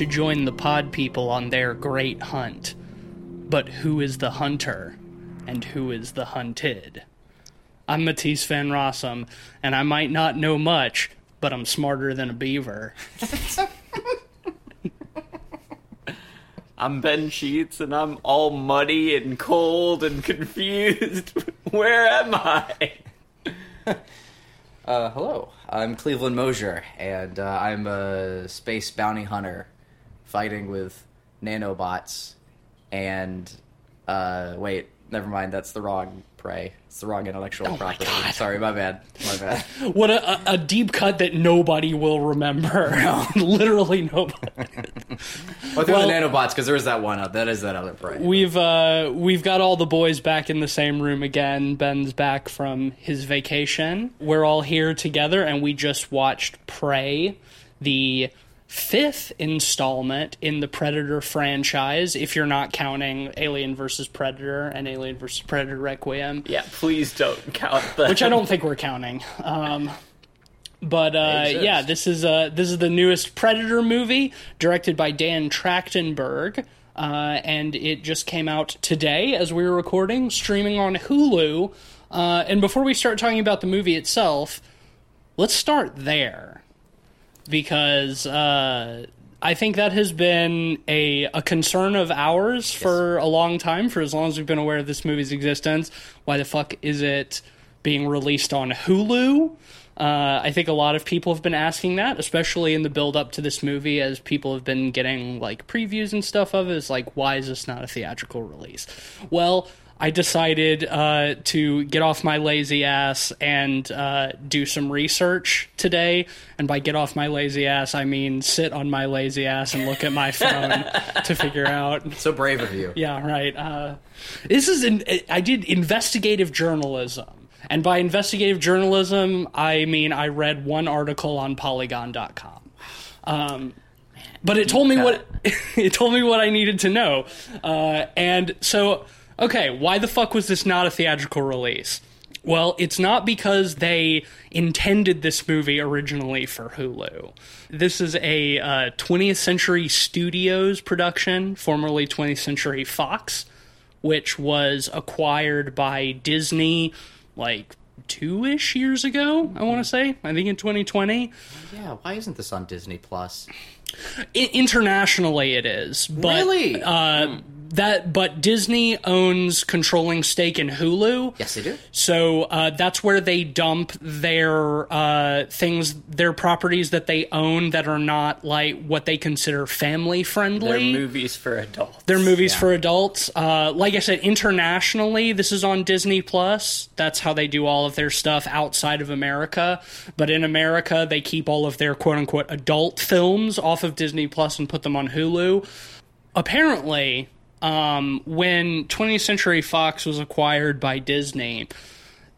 time to join the pod people on their great hunt. But who is the hunter? And who is the hunted? I'm Matisse Van Rossum, and I might not know much, but I'm smarter than a beaver. I'm Ben Sheets and I'm all muddy and cold and confused. Where am I? Uh, hello, I'm Cleveland Mosier, and uh, I'm a space bounty hunter fighting with nanobots. And uh, wait, never mind, that's the wrong prey. It's the wrong intellectual Oh my property. God. Sorry, my bad. My bad. What a, a, deep cut that nobody will remember. Literally nobody. Well, Well- the nanobots, because there is that one. That is that other prey. We've uh, we've got all the boys back in the same room again. Ben's back from his vacation. We're all here together, and we just watched Prey, the fifth installment in the Predator franchise. If you're not counting Alien vs Predator and Alien vs Predator Requiem, Yeah, please don't count the. which I don't think we're counting. Um, but uh, yeah, this is uh, this is the newest Predator movie, directed by Dan Trachtenberg, uh, and it just came out today as we were recording, streaming on Hulu. Uh, and before we start talking about the movie itself, let's start there because uh, I think that has been a, a concern of ours for a long time, for as long as we've been aware of this movie's existence. Why the fuck is it being released on Hulu? Uh, I think a lot of people have been asking that, especially in the build up to this movie, as people have been getting like previews and stuff of it. It's like, why is this not a theatrical release? Well, I decided uh, to get off my lazy ass and uh, do some research today. And by get off my lazy ass, I mean sit on my lazy ass and look at my phone to figure out. so brave of you. Yeah, right. Uh, this is an, I did investigative journalism. And by investigative journalism, I mean I read one article on Polygon.com. Um, but it told me what it told me what I needed to know. Uh, and so, okay, why the fuck was this not a theatrical release? Well, it's not because they intended this movie originally for Hulu. This is a uh, 20th Century Studios production, formerly 20th Century Fox, which was acquired by Disney like two ish years ago, I want to say. I think in 2020. Yeah, why isn't this on Disney Plus? I- internationally it is but Really? uh, that but disney owns controlling stake in hulu Yes, they do. so uh, that's where they dump their uh, things their properties that they own that are not like what they consider family friendly. They're movies for adults. they're movies Yeah. for adults. Uh, like I said, internationally, this is on Disney Plus. That's how they do all of their stuff outside of America. But in America, they keep all of their quote unquote adult films off of Disney Plus and put them on Hulu. Apparently, um, when 20th Century Fox was acquired by Disney,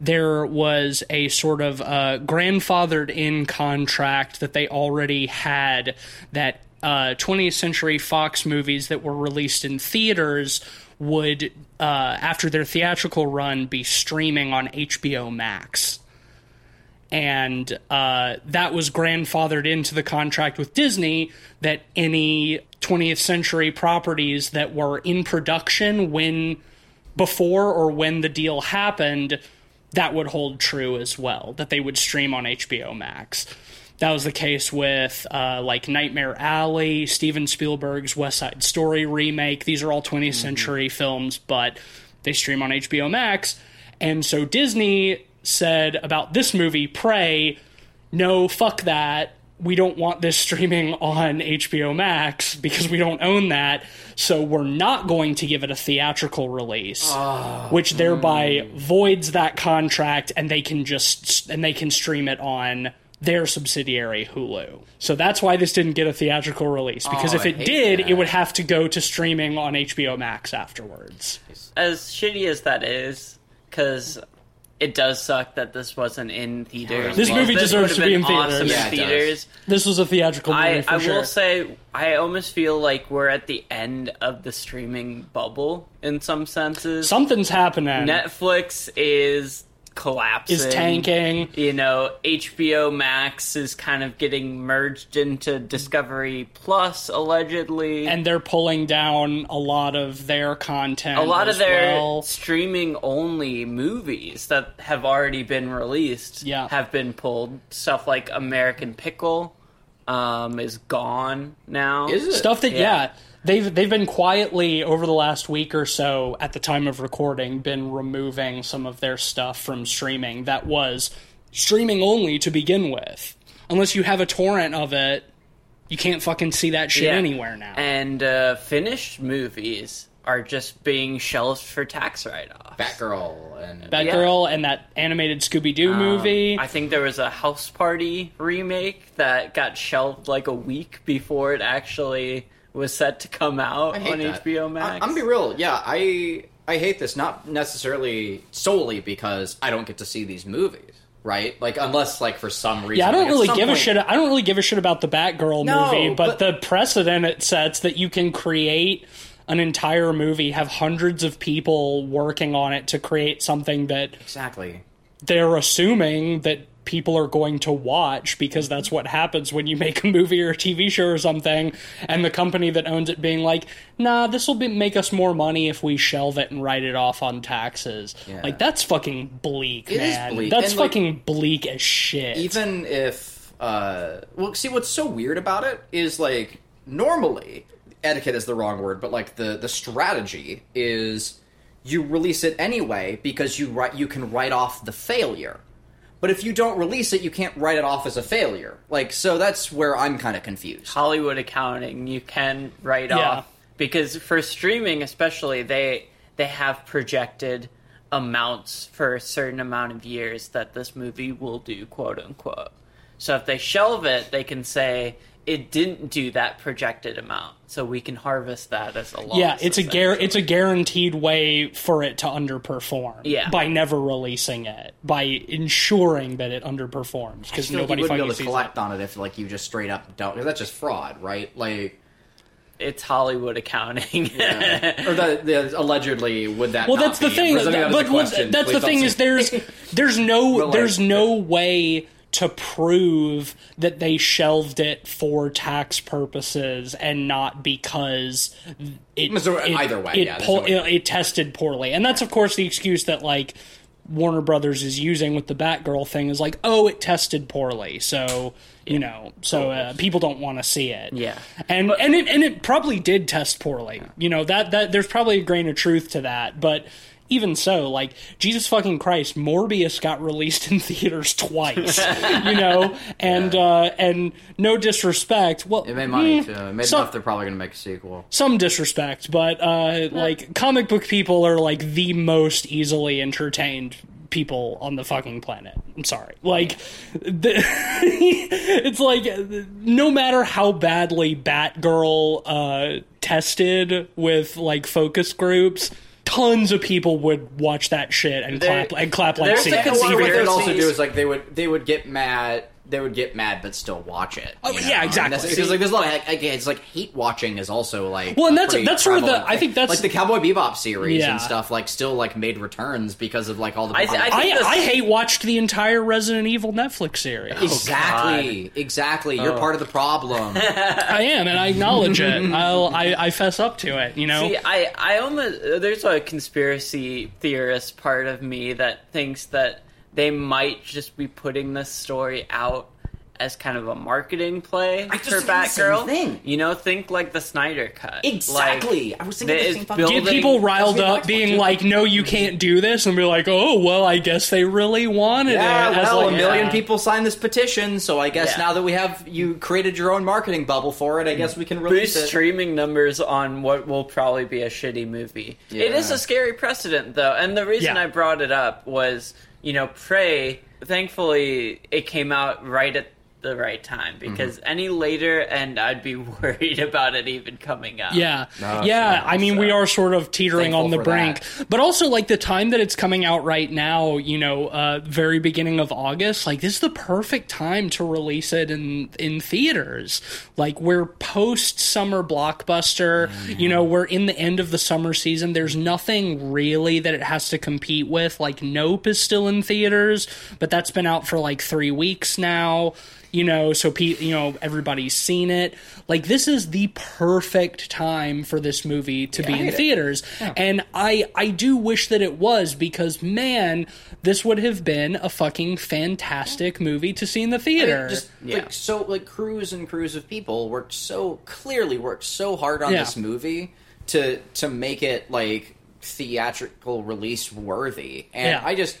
there was a sort of uh, grandfathered in contract that they already had that uh, 20th Century Fox movies that were released in theaters would, uh, after their theatrical run, be streaming on HBO Max. And uh, that was grandfathered into the contract with Disney that any 20th century properties that were in production when before or when the deal happened, that would hold true as well, that they would stream on HBO Max. That was the case with uh, like Nightmare Alley, Steven Spielberg's West Side Story remake. These are all 20th century films, but they stream on HBO Max. And so Disney said about this movie, Prey, no, fuck that. We don't want this streaming on HBO Max because we don't own that. So we're not going to give it a theatrical release, ah. which thereby hmm. voids that contract and they can just and they can stream it on their subsidiary Hulu. So that's why this didn't get a theatrical release because Oh, if it did, that. it would have to go to streaming on HBO Max afterwards. As shitty as that is, because it does suck that this wasn't in theaters. This movie deserves to be in theaters. Awesome Yeah, in theaters. This was a theatrical movie I, for I sure. will say, I almost feel like we're at the end of the streaming bubble in some senses. Something's happening. Netflix is collapsing. is tanking. You know, HBO Max is kind of getting merged into Discovery Plus, allegedly. and they're pulling down a lot of their content. a lot as of their well. streaming only movies that have already been released Yeah. have been pulled. Stuff like American Pickle um, is gone now. Is it? stuff that yeah. Yeah. They've they've been quietly over the last week or so at the time of recording been removing some of their stuff from streaming that was streaming only to begin with unless you have a torrent of it you can't fucking see that shit Yeah. anywhere now And uh, finished movies are just being shelved for tax write-offs. Batgirl and Batgirl and that animated Scooby-Doo movie Um, I think there was a House Party remake that got shelved like a week before it actually was set to come out on that. HBO Max. I, am gonna be real. Yeah, I I hate this not necessarily solely because I don't get to see these movies, right? Like unless like for some reason. yeah, I don't like, really some give a shit. I don't really give a shit about the Batgirl No, movie, but, but- the precedent it sets that you can create an entire movie, have hundreds of people working on it to create something that Exactly. they're assuming that people are going to watch because that's what happens when you make a movie or a TV show or something, and the company that owns it being like, "Nah, this will be, make us more money if we shelve it and write it off on taxes." Yeah. Like that's fucking bleak, It man. bleak, That's and, like, fucking bleak as shit. Even if uh, well, see what's so weird about it is like normally etiquette is the wrong word, but like the the strategy is you release it anyway because you write you can write off the failure. But if you don't release it, you can't write it off as a failure. Like so, that's where I'm kind of confused. Hollywood accounting, you can write Yeah. off because for streaming, especially, they they have projected amounts for a certain amount of years that this movie will do, quote unquote. So if they shelve it, they can say it didn't do that projected amount, so we can harvest that as a loss. yeah, it's a gar- it's a guaranteed way for it to underperform. Yeah. by never releasing it, by ensuring that it underperforms because I feel like nobody you wouldn't be able to collect it. on it if like you just straight up don't. 'cause that's just fraud, right? Like, it's Hollywood accounting. or the, the allegedly would that? Well, not that's the be? thing. I'm presenting that as a But what- question. that's the thing say- is there's there's no there's no way to prove that they shelved it for tax purposes and not because it, So, it either way, it, yeah, po- no way. it, it tested poorly, and that's of course the excuse that like. Warner Brothers is using with the Batgirl thing is like, oh, it tested poorly, so you know, so uh, people don't want to see it. Yeah. and and it and it probably did test poorly. You know that that there's probably a grain of truth to that, but even so, like Jesus fucking Christ, Morbius got released in theaters twice. you know, and uh, and no disrespect, well, It made money mm, too. It made some- enough. They're probably going to make a sequel. some disrespect, but uh, like comic book people are like the most easily entertained people on the fucking planet. I'm sorry. Like the, it's like no matter how badly Batgirl uh, tested with like focus groups, tons of people would watch that shit and There- clap and clap like there's sea- a And what, what they would also do is like they would they would get mad. They would get mad, but still watch it. Oh, know? yeah, exactly. that's- Because like there's a lot of like, it's like hate watching is also like Well, and a that's- pretty that's sort of the- prevalent I thing. think that's- like the Cowboy Bebop series Yeah. and stuff. Like still like made returns because of like all the I th- I I, think this- I hate watched the entire Resident Evil Netflix series. Oh, exactly exactly. You're Oh. part of the problem. I am, and I acknowledge it. I'll, I I fess up to it. You know. See, I, I almost there's a conspiracy theorist part of me that thinks that they might just be putting this story out as kind of a marketing play I just for think the same Batgirl. thing. You know, think like the Snyder cut. Exactly. Like, I was thinking the same fucking get people riled up being one, too. like no you mm-hmm. can't do this and be like oh well i guess they really wanted Yeah, it As well, like, a million yeah. people signed this petition, so I guess Yeah. now that we have you created your own marketing bubble for it, I guess we can release boost it. streaming numbers on what will probably be a shitty movie. It Yeah. is a scary precedent, though, and the reason Yeah. I brought it up was, you know, Prey. Thankfully, it came out right at the right time Mm-hmm. because any later and I'd be worried about it even coming out. Yeah. No, yeah. so- I mean, we are sort of teetering on the thankful for brink. But also, like, the time that it's coming out right now, you know, uh, very beginning of August, like, this is the perfect time to release it in, in theaters. Like, we're post summer blockbuster. You know, we're in the end of the summer season. There's nothing really that it has to compete with. Like, Nope is still in theaters, but that's been out for like three weeks now you know so pe- you know everybody's seen it like this is the perfect time for this movie to be in hate it. theaters and i i do wish that it was because man this would have been a fucking fantastic movie to see in the I mean, theater just Yeah. like so, like crews and crews of people worked so clearly worked so hard on Yeah. this movie to to make it like theatrical release worthy, and Yeah. I just.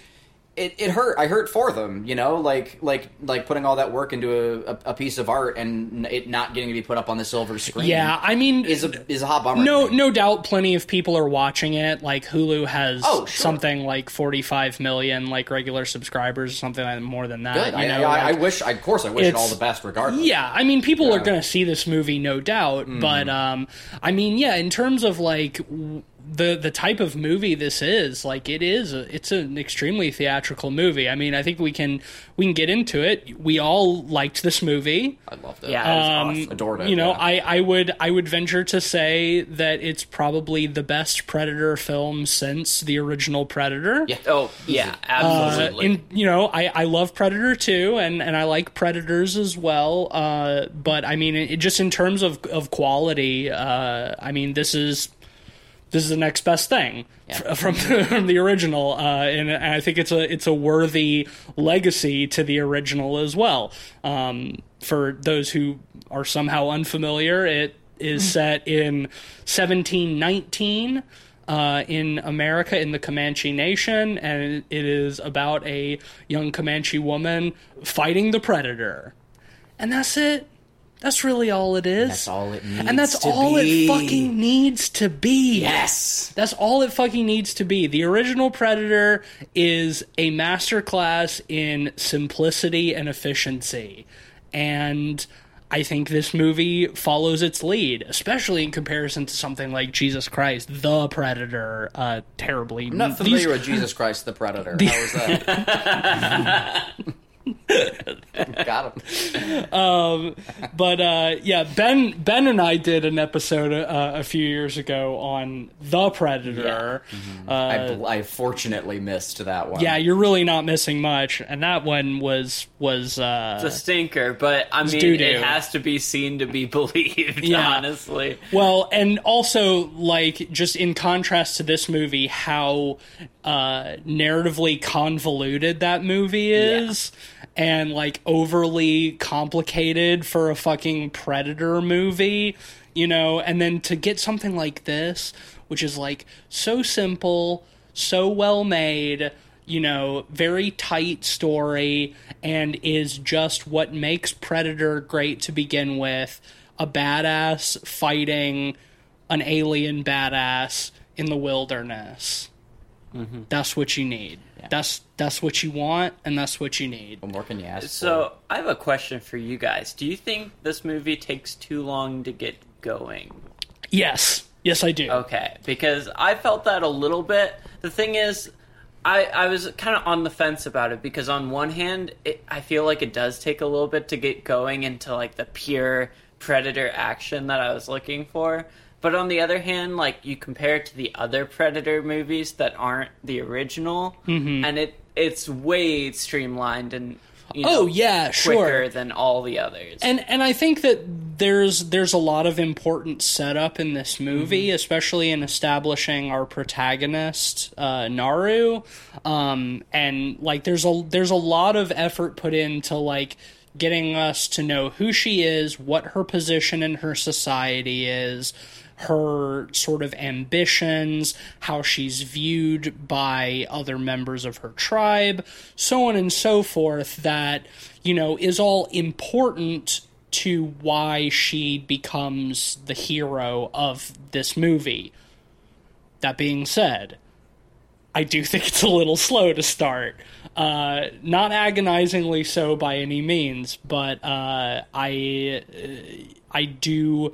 It, it hurt. I hurt for them, you know, like like like putting all that work into a, a, piece of art and it not getting to be put up on the silver screen. yeah i mean is a is a hot bummer. no no doubt plenty of people are watching it like hulu has Oh, sure. something like 45 million like regular subscribers or something like more than that Good. you I, know I, I wish. Of course, I wish it all the best, regardless. Yeah, I mean, people are Yeah. Mm-hmm. going to see this movie, no doubt. But um, I mean, yeah, in terms of like w- the the type of movie this is, like it is, a, it's an extremely theatrical movie. I mean, I think we can we can get into it. We all liked this movie. I loved it. Yeah, it was Um, awesome. adored it. You know, yeah. I, I would I would venture to say that it's probably the best Predator film since the original Predator. Yeah. Oh yeah, Uh, absolutely. in you know, I, I love Predator too, and, and I like Predators as well. Uh, but I mean, it, just in terms of of quality, uh, I mean, this is this is the next best thing f- from from the original, uh, and, and I think it's a it's a worthy legacy to the original as well. Um, for those who are somehow unfamiliar, it is set in 1719 uh, in America in the Comanche Nation, and it is about a young Comanche woman fighting the predator, and that's it. That's really all it is. That's all it needs and that's to all be. it fucking needs to be. yes. That's all it fucking needs to be. The original Predator is a masterclass in simplicity and efficiency. And I think this movie follows its lead, especially in comparison to something like Jesus Christ, the Predator. Uh, terribly. I'm not familiar with Jesus Christ the Predator. How was that? Got him. but uh, yeah, Ben Ben and I did an episode uh, a few years ago on the Predator. I, bl- I fortunately missed that one. Yeah, you're really not missing much, and that one was was uh, it's a stinker, but I mean, doo-doo. it has to be seen to be believed. Yeah. Honestly, well, and also like just in contrast to this movie, how uh, narratively convoluted that movie is, and like overly complicated for a fucking Predator movie, you know, and then to get something like this, which is like so simple, so well made. You know, very tight story, and is just what makes Predator great to begin with. A badass fighting an alien badass in the wilderness. Mm-hmm. That's what you need. That's that's what you want, and that's what you need. What more can you ask so I have a question for you guys. Do you think this movie takes too long to get going? Yes, yes, I do. Okay, because I felt that a little bit. The thing is, I I was kind of on the fence about it because on one hand, it, I feel like it does take a little bit to get going into like the pure predator action that I was looking for. But on the other hand, like you compare it to the other Predator movies that aren't the original, Mm-hmm. and it it's way streamlined and you Oh, yeah, sure. quicker than all the others. and and I think that there's there's a lot of important setup in this movie, especially in establishing our protagonist uh, Naru, um, and like there's a there's a lot of effort put into like getting us to know who she is, what her position in her society is. Her sort of ambitions, how she's viewed by other members of her tribe, so on and so forth, that, you know, is all important to why she becomes the hero of this movie. That being said, I do think it's a little slow to start. Uh, not agonizingly so by any means, but uh, I uh, I do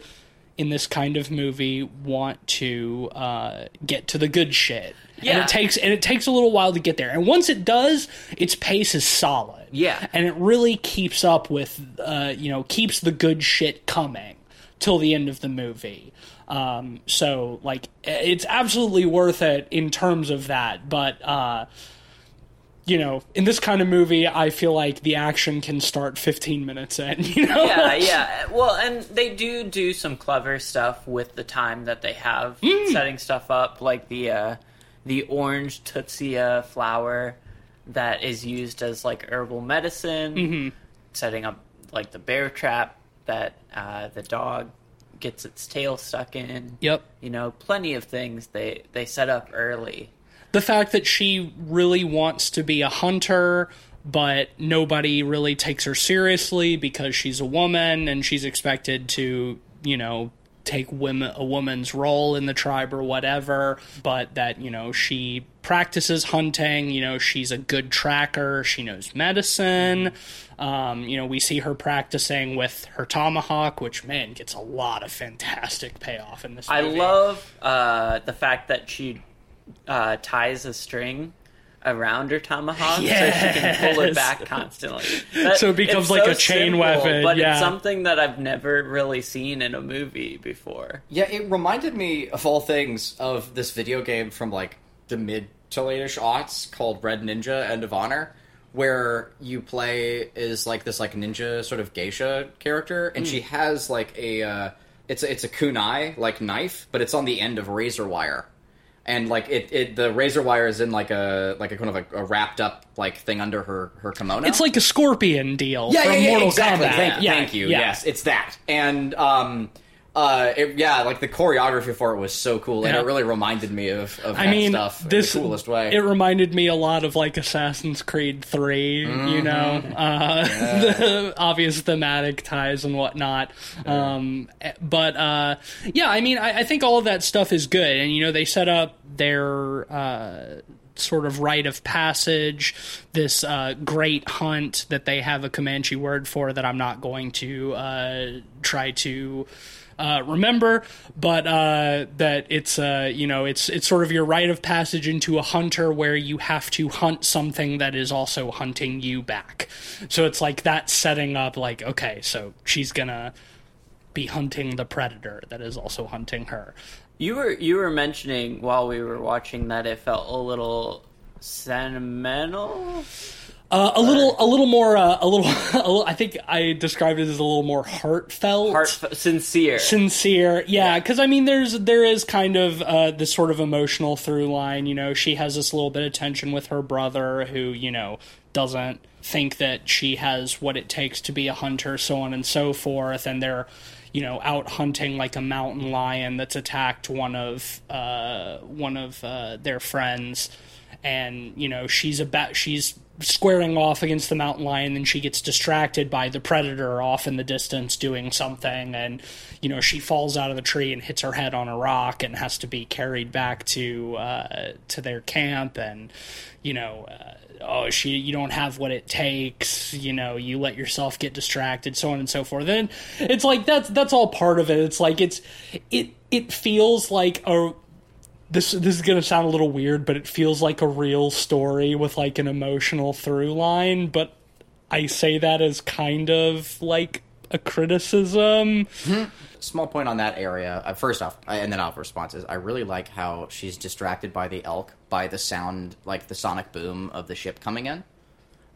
in this kind of movie want to uh, get to the good shit. And it takes and it takes a little while to get there. And once it does, its pace is solid. Yeah. and it really keeps up with uh, you know keeps the good shit coming till the end of the movie. Um, so like it's absolutely worth it in terms of that, but. Uh, you know, in this kind of movie, I feel like the action can start 15 minutes in. You know, yeah, yeah. Well, and they do do some clever stuff with the time that they have setting stuff up, like the uh, the orange tutsia flower that is used as like herbal medicine, setting up like the bear trap that uh, the dog gets its tail stuck in. Yep. You know, plenty of things they they set up early. The fact that she really wants to be a hunter but nobody really takes her seriously because she's a woman and she's expected to you know take women a woman's role in the tribe or whatever but that you know she practices hunting you know she's a good tracker she knows medicine. Um, you know we see her practicing with her tomahawk which man gets a lot of fantastic payoff in this I love uh, the fact that she uh, ties a string around her tomahawk so she can pull it back constantly. That- So it becomes it's like so a chain simple, weapon, but yeah. it's something that I've never really seen in a movie before. Yeah, it reminded me of all things of this video game from like the mid to late-ish aughts called Red Ninja End of Honor, where you play is like this like ninja sort of geisha character, and she has like a uh, it's a, it's a kunai like knife, but it's on the end of razor wire. And like it, it, the razor wire is in like a like a kind of a, a wrapped up like thing under her her kimono. It's like a scorpion deal yeah, yeah, yeah, Mortal exactly. Kombat. Thank, yeah, thank you. yeah. Yes, it's that. And um, uh, it, yeah, like the choreography for it was so cool, and Yeah. it really reminded me of, of I that mean, stuff this in the coolest way. It reminded me a lot of like Assassin's Creed 3 Mm-hmm. You know, uh, the obvious thematic ties and whatnot. Um, but uh, yeah, I mean, I, I think all of that stuff is good, and you know, they set up their. Uh, sort of rite of passage, this uh, great hunt that they have a Comanche word for that I'm not going to uh, try to uh, remember, but uh, that it's uh, you know it's it's sort of your rite of passage into a hunter where you have to hunt something that is also hunting you back. So it's like that setting up like okay, so she's gonna be hunting the predator that is also hunting her. You were you were mentioning while we were watching that it felt a little sentimental. Uh, a little, a little more, uh, a little, a little. I think I described it as a little more heartfelt, Heart sincere. sincere. Yeah, because I mean, there's there is kind of uh, this sort of emotional through line. You know, she has this little bit of tension with her brother, who you know doesn't think that she has what it takes to be a hunter, so on and so forth, and they're you know out hunting like a mountain lion that's attacked one of uh, one of uh, their friends. And you know she's about she's squaring off against the mountain lion and she gets distracted by the predator off in the distance doing something. And you know she falls out of the tree and hits her head on a rock and has to be carried back to uh, to their camp. And you know uh, oh she you don't have what it takes you know you let yourself get distracted so on and so forth then it's like that's that's all part of it it's like it's it it feels like a this this is gonna sound a little weird, but it feels like a real story with like an emotional through line. But I say that as kind of like a criticism. Small point on that area. Uh, first off, I, and then I'll have responses. I really like how she's distracted by the elk by the sound, like the sonic boom of the ship coming in.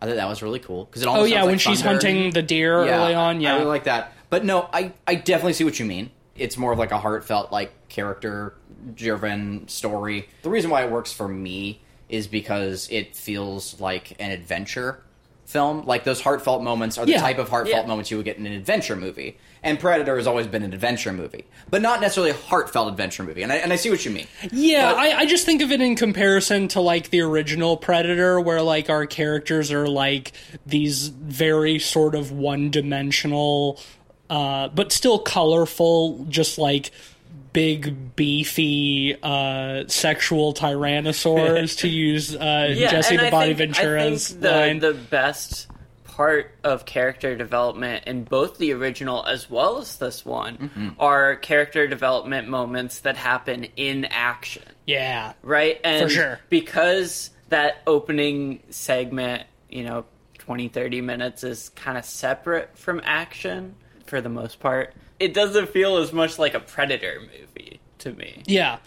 I thought that was really cool because it Oh yeah, sounds when like she's thunder. hunting the deer early on. Yeah, I really like that. But no, I I definitely see what you mean. It's more of like a heartfelt, like character driven story. The reason why it works for me is because it feels like an adventure film. Like those heartfelt moments are the Yeah. type of heartfelt Yeah. moments you would get in an adventure movie. And Predator has always been an adventure movie, but not necessarily a heartfelt adventure movie. And I, and I see what you mean. Yeah, But- I, I just think of it in comparison to like the original Predator, where like our characters are like these very sort of one dimensional, uh, but still colorful, just like big beefy uh, sexual tyrannosaurs to use uh, Jesse and the I Body think, Ventura's I think the, line. the best part of character development in both the original as well as this one Mm-hmm. are character development moments that happen in action. yeah, right? And sure. because that opening segment, you know, 20, 30 minutes is kind of separate from action for the most part, it doesn't feel as much like a Predator movie to me. Yeah,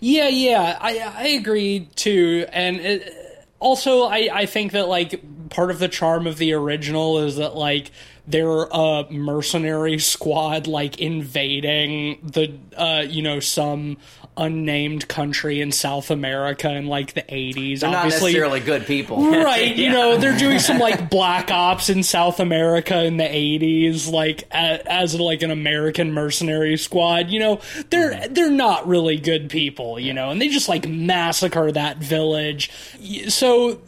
yeah, yeah. I I agree too, and it, also I I think that like part of the charm of the original is that like they're a mercenary squad like invading the uh you know some unnamed country in South America in like the 80s They're not obviously. necessarily good people. right you know they're doing some like black ops in south america in the 80s like a, as like an american mercenary squad. You know they're they're not really good people you know and they just like massacre that village. So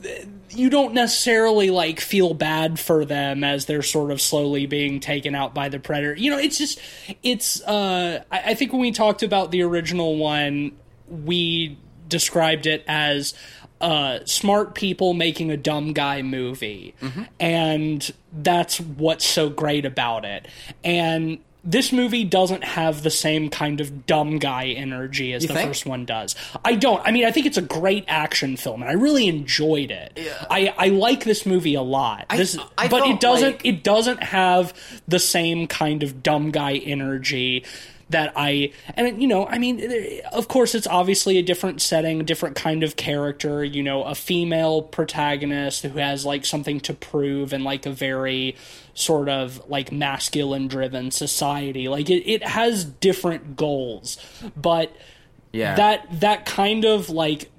you don't necessarily like feel bad for them as they're sort of slowly being taken out by the predator. You know it's just it's uh i, I think when we talked about the original one we described it as uh, smart people making a dumb guy movie, and that's what's so great about it. And this movie doesn't have the same kind of dumb guy energy as the think? first one does. I don't. I mean, I think it's a great action film, and I really enjoyed it. I, I like this movie a lot. This, I but it doesn't. like- it doesn't have the same kind of dumb guy energy that I and you know I mean eh, of course it's obviously a different setting different kind of character you know a female protagonist who has like something to prove and like a very sort of like masculine driven society like it, it has different goals but Yeah. that that kind of like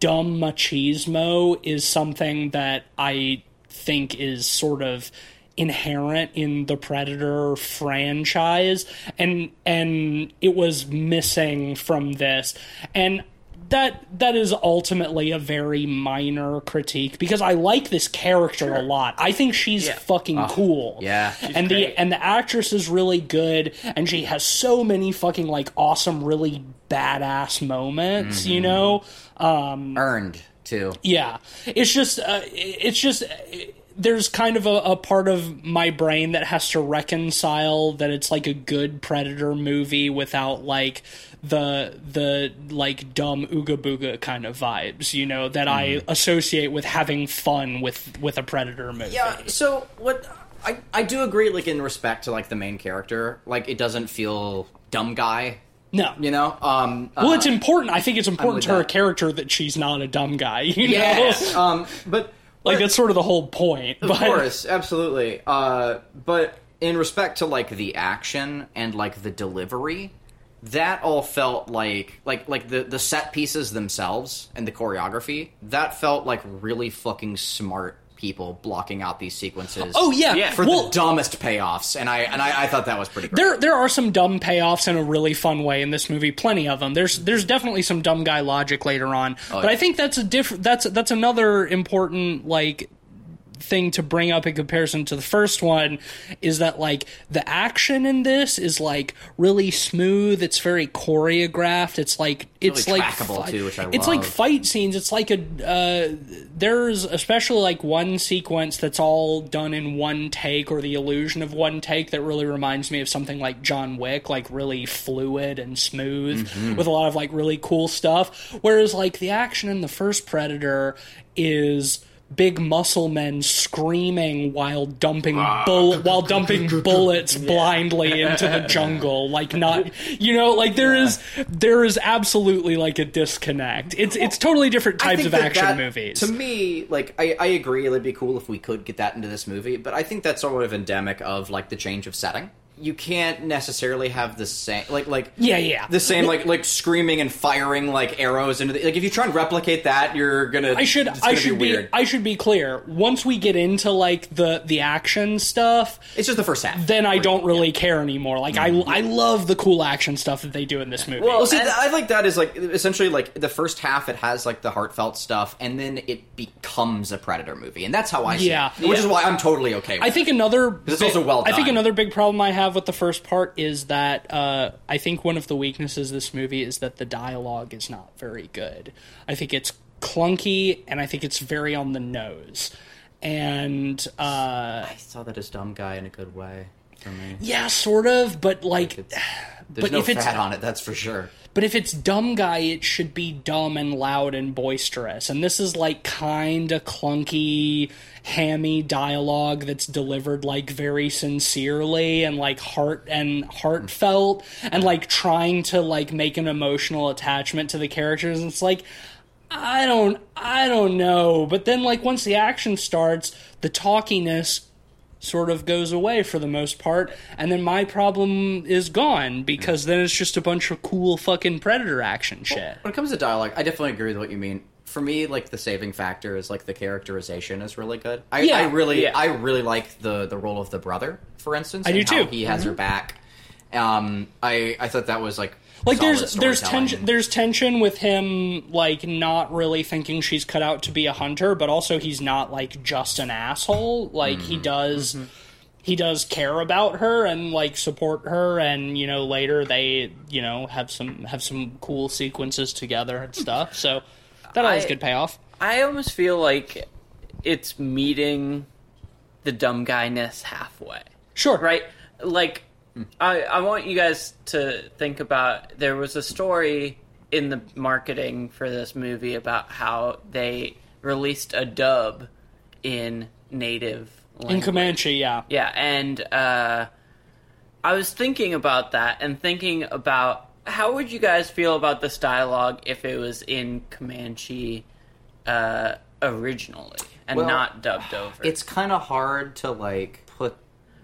dumb machismo is something that I think is sort of inherent in the Predator franchise and and it was missing from this and that that is ultimately a very minor critique because I like this character a lot. I think she's Yeah. fucking cool. yeah. and the great. and the actress is really good and she has so many fucking like awesome really badass moments, you know? Um Earned too. yeah. It's just uh, it's just uh, there's kind of a, a part of my brain that has to reconcile that it's like a good predator movie without like the the like dumb ooga booga kind of vibes you know that i associate with having fun with with a predator movie Yeah. So what? I I do agree. Like in respect to like the main character, like it doesn't feel dumb guy. no You know. Um. well uh, it's important i think it's important with to her that. character that she's not a dumb guy you know um. But like that's sort of the whole point Of but course, absolutely. Uh, but in respect to like the action and like the delivery, that all felt like like like the the set pieces themselves and the choreography. That felt like really fucking smart people blocking out these sequences. oh yeah, Yeah. for well, the dumbest payoffs, and I and I, I thought that was pretty great. There, there are some dumb payoffs in a really fun way in this movie. Plenty of them. There's, there's definitely some dumb guy logic later on. Oh, but yeah. I think that's a different. That's that's another important like thing to bring up in comparison to the first one is that like the action in this is like really smooth. It's very choreographed. It's like it's Really like fi- too, which I it's like fight scenes. It's like a uh, there's especially like one sequence that's all done in one take or the illusion of one take that really reminds me of something like John Wick, like really fluid and smooth Mm-hmm. with a lot of like really cool stuff. Whereas like the action in the first Predator is big muscle men screaming while dumping bull while dumping bullets blindly into the jungle like not you know like there is there is absolutely like a disconnect. It's it's totally different types of that action that- movies. To me, like I, I agree, it'd be cool if we could get that into this movie, but I think that's sort of endemic of like the change of setting. You can't necessarily have the same like like yeah yeah the same like like screaming and firing like arrows into the, like if you try and replicate that, you're gonna. I should it's I gonna should be be. I should be clear. Once we get into like the the action stuff, it's just the first half. then I don't really care anymore. Like I mm-hmm. I love the cool action stuff that they do in this movie. Well, Well, see, And- I like that is like essentially like the first half. It has like the heartfelt stuff, and then it becomes a Predator movie, and that's how I see Yeah. it. Which is why I'm totally okay. with I think another it's big- also well I think another big problem I have have with the first part is that uh, I think one of the weaknesses of this movie is that the dialogue is not very good. I think it's clunky and I think it's very on the nose. And uh, I saw that as dumb guy in a good way for me. yeah, sort of, but like, It's, there's but no if it's fat on it, that's for sure. But if it's dumb guy, it should be dumb and loud and boisterous. And this is like kind of clunky, hammy dialogue that's delivered like very sincerely and like heart and heartfelt and like trying to like make an emotional attachment to the characters. And it's like I don't I don't know. But then like once the action starts, the talkiness sort of goes away for the most part, and then my problem is gone because then it's just a bunch of cool fucking predator action shit. When it comes to dialogue, I definitely agree with what you mean. For me, like the saving factor is like the characterization is really good. I, Yeah, I really, yeah. I really like the the role of the brother, for instance. I do how too. He has her back. Um, I I thought that was like Like there's there's tension there's tension with him like not really thinking she's cut out to be a hunter, but also he's not like just an asshole. Like he mm-hmm. does mm-hmm. he does care about her and like support her and you know later they you know have some have some cool sequences together and stuff. So that always I- good payoff. I almost feel like it's meeting the dumb guyness halfway. Sure. right? Like, I I want you guys to think about. There was a story in the marketing for this movie about how they released a dub in native language. In. Comanche, yeah. Yeah, and uh, I was thinking about that and thinking about how would you guys feel about this dialogue if it was in Comanche uh, originally and Well, not dubbed over? It's kind of hard to like put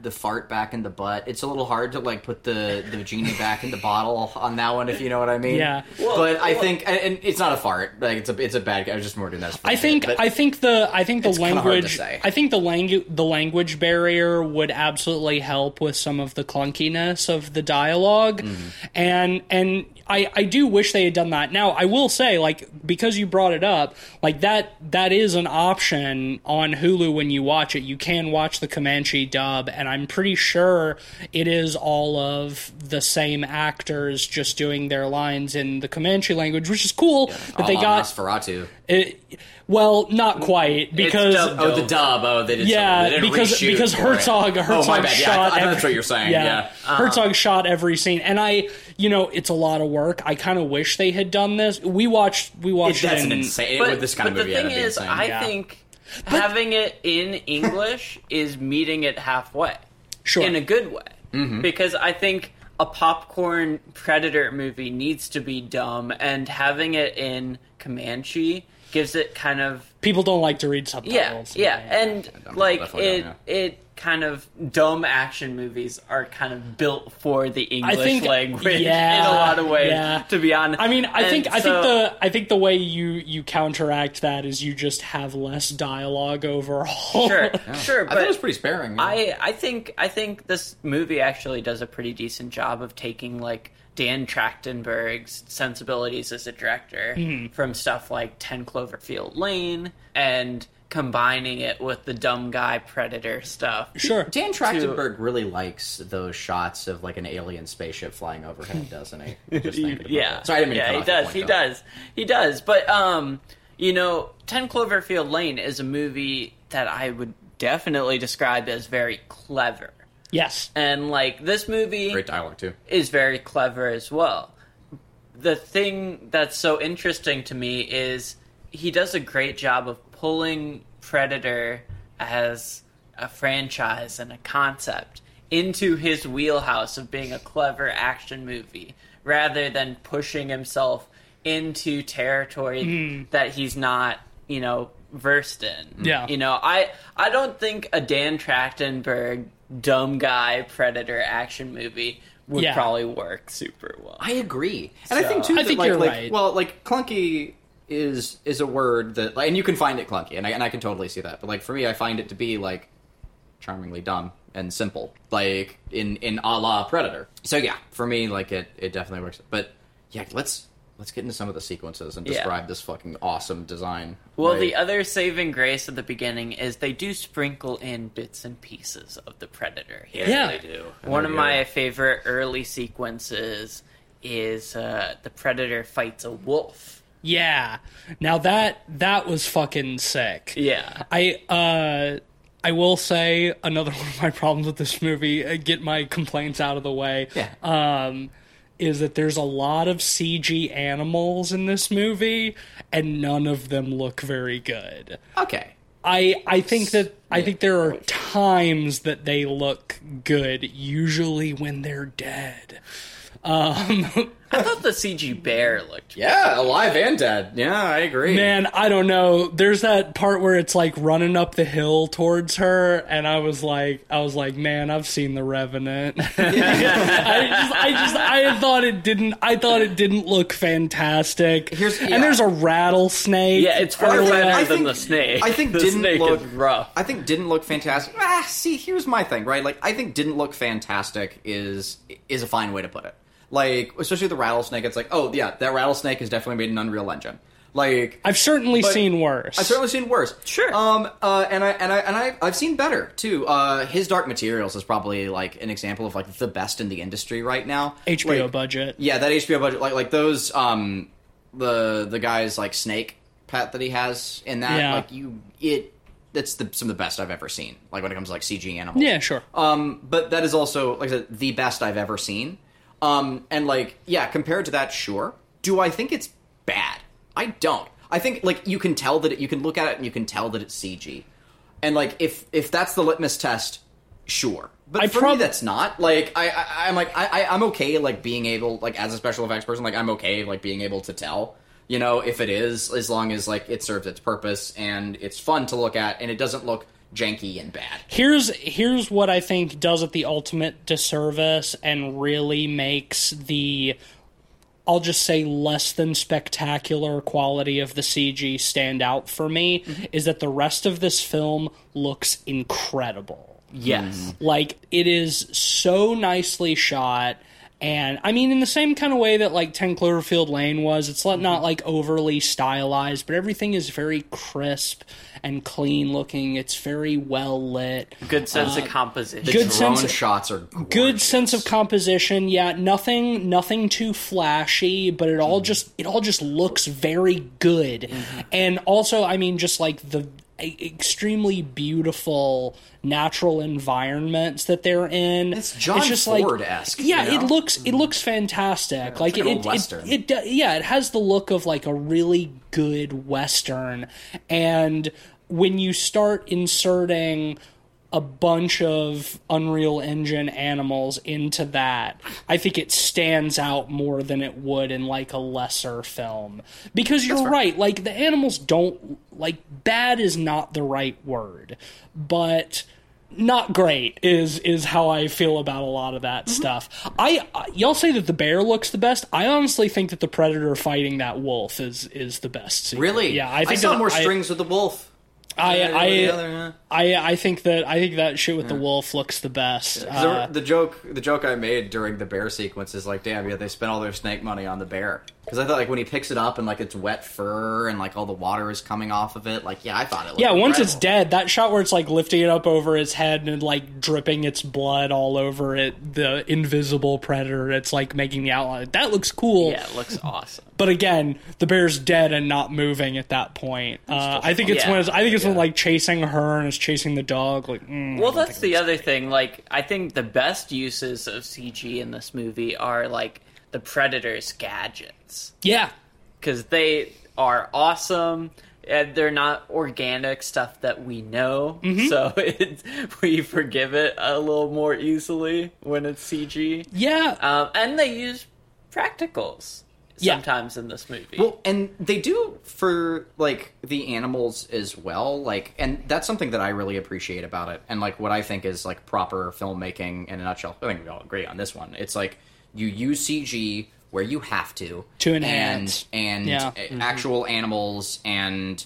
the fart back in the butt. It's a little hard to like put the the genie back in the bottle on that one, if you know what I mean. Yeah. Well, but I think, and, and it's not a fart. Like it's a it's a bad. Guy. I was just more doing that. I think I think the I think the It's kinda hard to language. I think the language the language barrier would absolutely help with some of the clunkiness of the dialog Mm-hmm. and and I, I do wish they had done that. Now I will say like because you brought it up like that that is an option on Hulu when you watch it. You can watch the Comanche dub and I'm pretty sure it is all of the same actors just doing their lines in the Comanche language, which is cool that they got Nosferatu. it, well, not quite because dubbed Oh, the dub. Oh, they did. yeah, they didn't because because Herzog it. Herzog oh, my bad. Yeah, shot. I, I, every, that's what you're saying. Yeah. Herzog shot every scene, and I, you know, it's a lot of work. I kind of wish they had done this. We watched we It, watched that's an in, insane. but, with this kind but of movie, the thing is, insane. I Yeah. think having it in English is meeting it halfway Sure. in a good way Mm-hmm. because I think a popcorn predator movie needs to be dumb, and having it in Comanche gives it kind of People don't like to read yeah, subtitles. yeah, and dumb, like definitely it, dumb, it kind of dumb action movies are kind of built for the English think- language yeah, in a lot of ways. yeah. To be honest, I mean, I And think I think the I think the way you you counteract that is you just have less dialogue overall. sure, sure, I but thought it was pretty sparing. yeah. I I think I think this movie actually does a pretty decent job of taking like Dan Trachtenberg's sensibilities as a director Mm-hmm. from stuff like Ten Cloverfield Lane and combining it with the dumb guy predator stuff. sure. Dan Trachtenberg really likes those shots of like an alien spaceship flying overhead, doesn't he? Just Yeah, that. Sorry, I didn't mean yeah, cut he does. point, he though. does. He does. But um, you know, Ten Cloverfield Lane is a movie that I would definitely describe as very clever. Yes. And like this movie, Great dialogue too. is very clever as well. The thing that's so interesting to me is he does a great job of pulling Predator as a franchise and a concept into his wheelhouse of being a clever action movie rather than pushing himself into territory hmm. that he's not, you know, versed in. Yeah. You know, I I don't think a Dan Trachtenberg dumb guy predator action movie would Yeah. probably work super well. I agree, and I think too. I that, think like, you're like, right. Well, like clunky is is a word that, like, and you can find it clunky, and I and I can totally see that. But like for me, I find it to be like charmingly dumb and simple, like in in a la Predator. So yeah, for me, like it it definitely works. But yeah, let's let's get into some of the sequences and Yeah. describe this fucking awesome design. Well, Right. the other saving grace at the beginning is they do sprinkle in bits and pieces of the Predator here. Yeah. They do. One of my favorite early sequences is uh, the Predator fights a wolf. Yeah. Now that that was fucking sick. Yeah. I uh I will say another one of my problems with this movie, uh, get my complaints out of the way. Yeah. Um is that there's a lot of CG animals in this movie and none of them look very good. okay. I I think that I think there are times that they look good, usually when they're dead. Um I thought the CG bear looked. Yeah, alive and dead. Yeah, I agree. Man, I don't know. There's that part where it's like running up the hill towards her, and I was like, I was like, man, I've seen the Revenant. I just, I just, I thought it didn't. I thought it didn't look fantastic. Here's- yeah. And there's a rattlesnake. Yeah, it's far I better think- than the snake. I think the didn't snake look is rough. I think didn't look fantastic. Ah, see, here's my thing, right? Like, I think didn't look fantastic is is a fine way to put it. Like, especially the rattlesnake. It's like, oh yeah, that rattlesnake is definitely made an Unreal Engine. Like, I've certainly seen worse. I've certainly seen worse. Sure. Um. Uh. And I and I and I I've seen better too. Uh. His Dark Materials is probably like an example of like the best in the industry right now. HBO Like, budget. Yeah, that HBO budget, like like those, um, the the guys like Snake pet that he has in that, Yeah. like you, it, that's the some of the best I've ever seen. Like when it comes to like CG animals. Yeah, sure. Um, but that is also like I said, the best I've ever seen. Um, and like yeah, compared to that, sure. Do I think it's bad? I don't. I think like you can tell that it, you can look at it and you can tell that it's CG. And like if if that's the litmus test, sure. But I for prob- me, that's not. Like I, I I'm like I, I I'm okay like being able like as a special effects person like I'm okay like being able to tell. You know, if it is, as long as like it serves its purpose and it's fun to look at and it doesn't look janky and bad. here's here's what I think does it the ultimate disservice and really makes the I'll just say less than spectacular quality of the CG stand out for me mm-hmm. is that the rest of this film looks incredible. Yes. Like it is so nicely shot and I mean in the same kind of way that like 10 Cloverfield Lane was it's not- not like overly stylized but everything is very crisp and clean looking. It's very well lit. Good sense of uh, composition. The Good drone sense- shots are good gorgeous. sense of composition. Yeah nothing nothing too flashy but it all mm-hmm. just it all just looks very good. Mm-hmm. And also i mean just like the extremely beautiful natural environments that they're in It's John just like Ford-esque, yeah you know? it looks it mm-hmm. looks fantastic like, like an it, it, Western. it, do- yeah it has the look of like a really good western and when you start inserting a bunch of Unreal Engine animals into that, I think it stands out more than it would in like a lesser film. Because you're right, like the animals don't like bad is not the right word, but not great is is how I feel about a lot of that mm-hmm. stuff. I, I y'all say that the bear looks the best. I honestly think that the predator fighting that wolf is is the best. scene. Really? Yeah, I think saw that- more I- strings with the wolf. I I, other, yeah. I I think that I think that shit with the wolf looks the best. Uh, the, the joke, the joke I made during the bear sequence is like, damn, yeah, they spent all their snake money on the bear. Because I thought like when he picks it up and like it's wet fur and like all the water is coming off of it, like yeah, I thought it. Looked yeah, once it's dead, that shot where it's like lifting it up over its head and like dripping its blood all over it, the invisible predator, it's like making the outline. That looks cool. Yeah, it looks awesome. But again, the bear's dead and not moving at that point. Uh, I think it's Yeah. when it's, I think it's when like chasing her and it's chasing the dog. Like, mm, Well, that's the it's- other thing. Like, I think the best uses of CG in this movie are like the Predator's gadgets yeah. because they are awesome. And they're not organic stuff that we know, Mm-hmm. so it, we forgive it a little more easily when it's CG. Yeah, Um, and they use practicals Yeah. sometimes in this movie. Well, and they do for like the animals as well. Like, and that's something that I really appreciate about it. And like what I think is like proper filmmaking in a nutshell. I think we all agree on this one. It's like you use CG where you have to To enhance. and, and Yeah. a- mm-hmm. actual animals and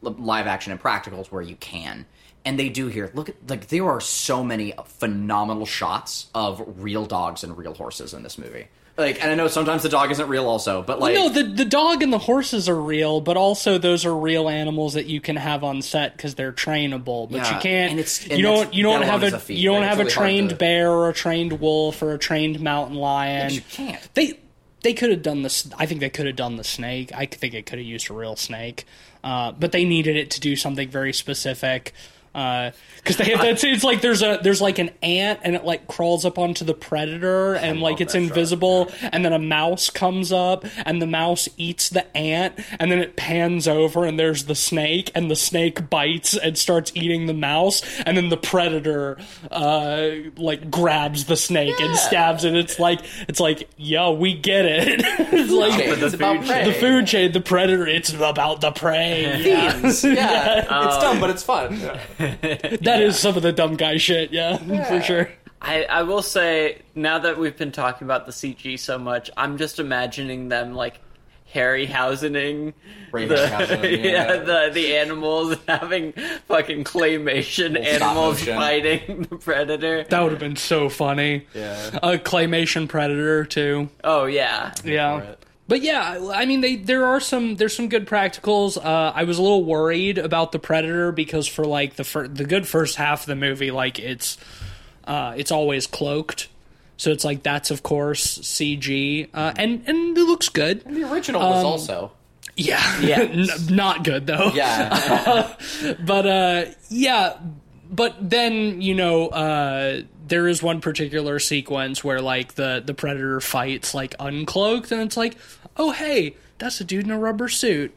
live action and practicals where you can. And they do here. Look at like there are so many phenomenal shots of real dogs and real horses in this movie. Like, and I know sometimes the dog isn't real, also, but like, no, the the dog and the horses are real, but also those are real animals that you can have on set because they're trainable. But Yeah, you can't. and it's- and you don't. You don't have a. a you don't Like, have a really hard trained to- bear or a trained wolf or a trained mountain lion. you can't. They they could have done this. I think they could have done the snake. I think they could have used a real snake, uh, but they needed it to do something very specific. Because they have that's it's like there's a there's like an ant and it like crawls up onto the predator and like it's that shot, invisible and then a mouse comes up and the mouse eats the ant and then it pans over and there's the snake and the snake bites and starts eating the mouse and then the predator uh like grabs the snake and stabs it it's like it's like yo we get it it's like Okay, the it's about food prey. the food chain the predator it's about the prey yeah. Themes. Yeah, it's dumb, but it's fun. that is some of the dumb guy shit yeah, for sure I, I will say now that we've been talking about the CG so much, I'm just imagining them like Harryhausening Ray the Harryhausening, yeah. yeah. the the animals having fucking claymation animals fighting the predator. that would have been so funny Yeah. a claymation predator too Oh yeah, yeah For it. But yeah, I mean, they there are some there's some good practicals. Uh, I was a little worried about the Predator because for like the fir- the good first half of the movie, like it's uh, it's always cloaked, so it's like that's of course CG, uh, and and it looks good. The original Um, was also. Yeah, Yeah. N- not good though. Yeah. but uh yeah but then you know uh there is one particular sequence where like the the predator fights like uncloaked and it's like oh hey that's a dude in a rubber suit.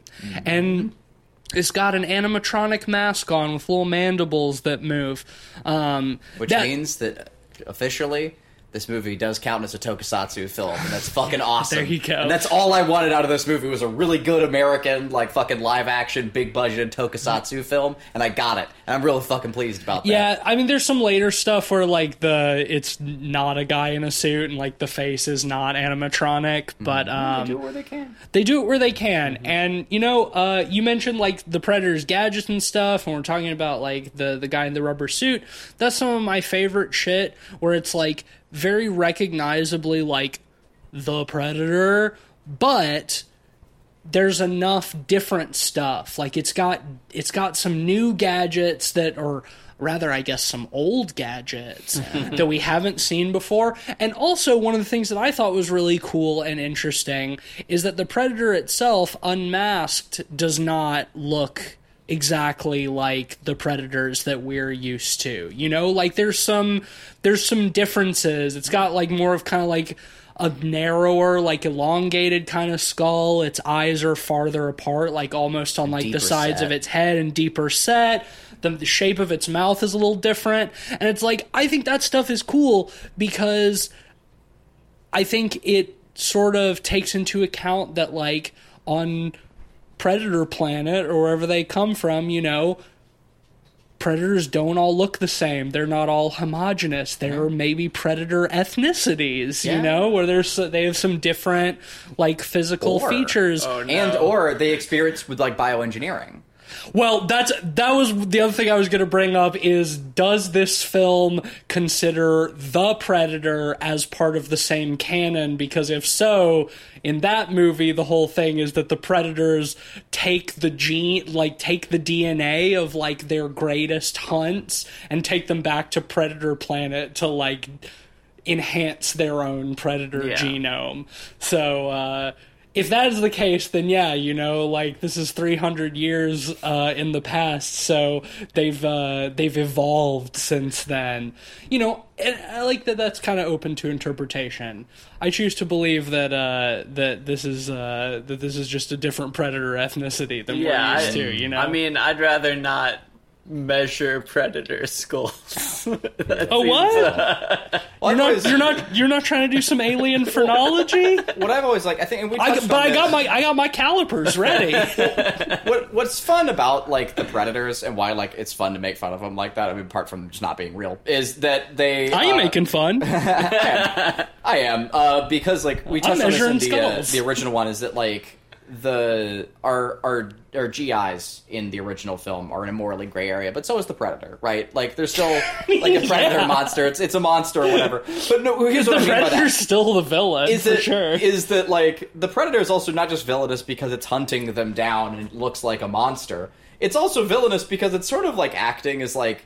And it's got an animatronic mask on with little mandibles that move. Um Which that- means that officially, this movie does count as a tokusatsu film, and that's fucking awesome. There you go. And that's all I wanted out of this movie was a really good American, like fucking live action, big budgeted tokusatsu film, and I got it. And I'm really fucking pleased about that. yeah, I mean, there's some later stuff where like the it's not a guy in a suit and like the face is not animatronic, but um, do it where they can. They do it where they can. And you know, uh, you mentioned like the Predator's gadgets and stuff, and we're talking about like the the guy in the rubber suit. That's some of my favorite shit where it's like very recognizably like the Predator, but there's enough different stuff. Like it's got it's got some new gadgets that are rather I guess some old gadgets that we haven't seen before. And also one of the things that I thought was really cool and interesting is that the predator itself unmasked does not look exactly like the predators that we're used to. You know, like there's some there's some differences. It's got like more of kind of like a narrower, like elongated kind of skull. Its eyes are farther apart, like almost on like the sides set. of its head and deeper set. The, the shape of its mouth is a little different. And it's like, I think that stuff is cool because I think it sort of takes into account that, like, on Predator Planet or wherever they come from, you know, predators don't all look the same. They're not all homogenous. There are maybe predator ethnicities, you know, where there's they have some different like physical Or- features. Oh, no. And or they experience with like bioengineering. Well, that's that was the other thing I was going to bring up is does this film consider the Predator as part of the same canon because if so, in that movie the whole thing is that the predators take the gene like take the DNA of like their greatest hunts and take them back to Predator Planet to like enhance their own predator Yeah. genome. So uh if that is the case, then yeah, you know, like this is 300 years uh, in the past, so they've uh, they've evolved since then. You know, and I like that. That's kind of open to interpretation. I choose to believe that uh, that this is uh, that this is just a different predator ethnicity than yeah. we're used I, to. You know, I mean, I'd rather not measure predator skulls. That oh what? uh, Well, You're I've not you're not you're not trying to do some alien phrenology. What I've always like, I think, and we I, but I got my I got my calipers ready. what what's fun about like the predators and why like it's fun to make fun of them like that. I mean, apart from just not being real, is that they. I am uh, making fun. I am uh, because like we touched on this in the, uh, the original one. Is that like the our our our GIs in the original film are in a morally gray area, but so is the predator, right? Like there's still like a predator Yeah. monster. It's it's a monster or whatever. But no, here's what I the mean by that predator's still the villain is for that sure. is that like the predator is also not just villainous because it's hunting them down and it looks like a monster. It's also villainous because it's sort of like acting as like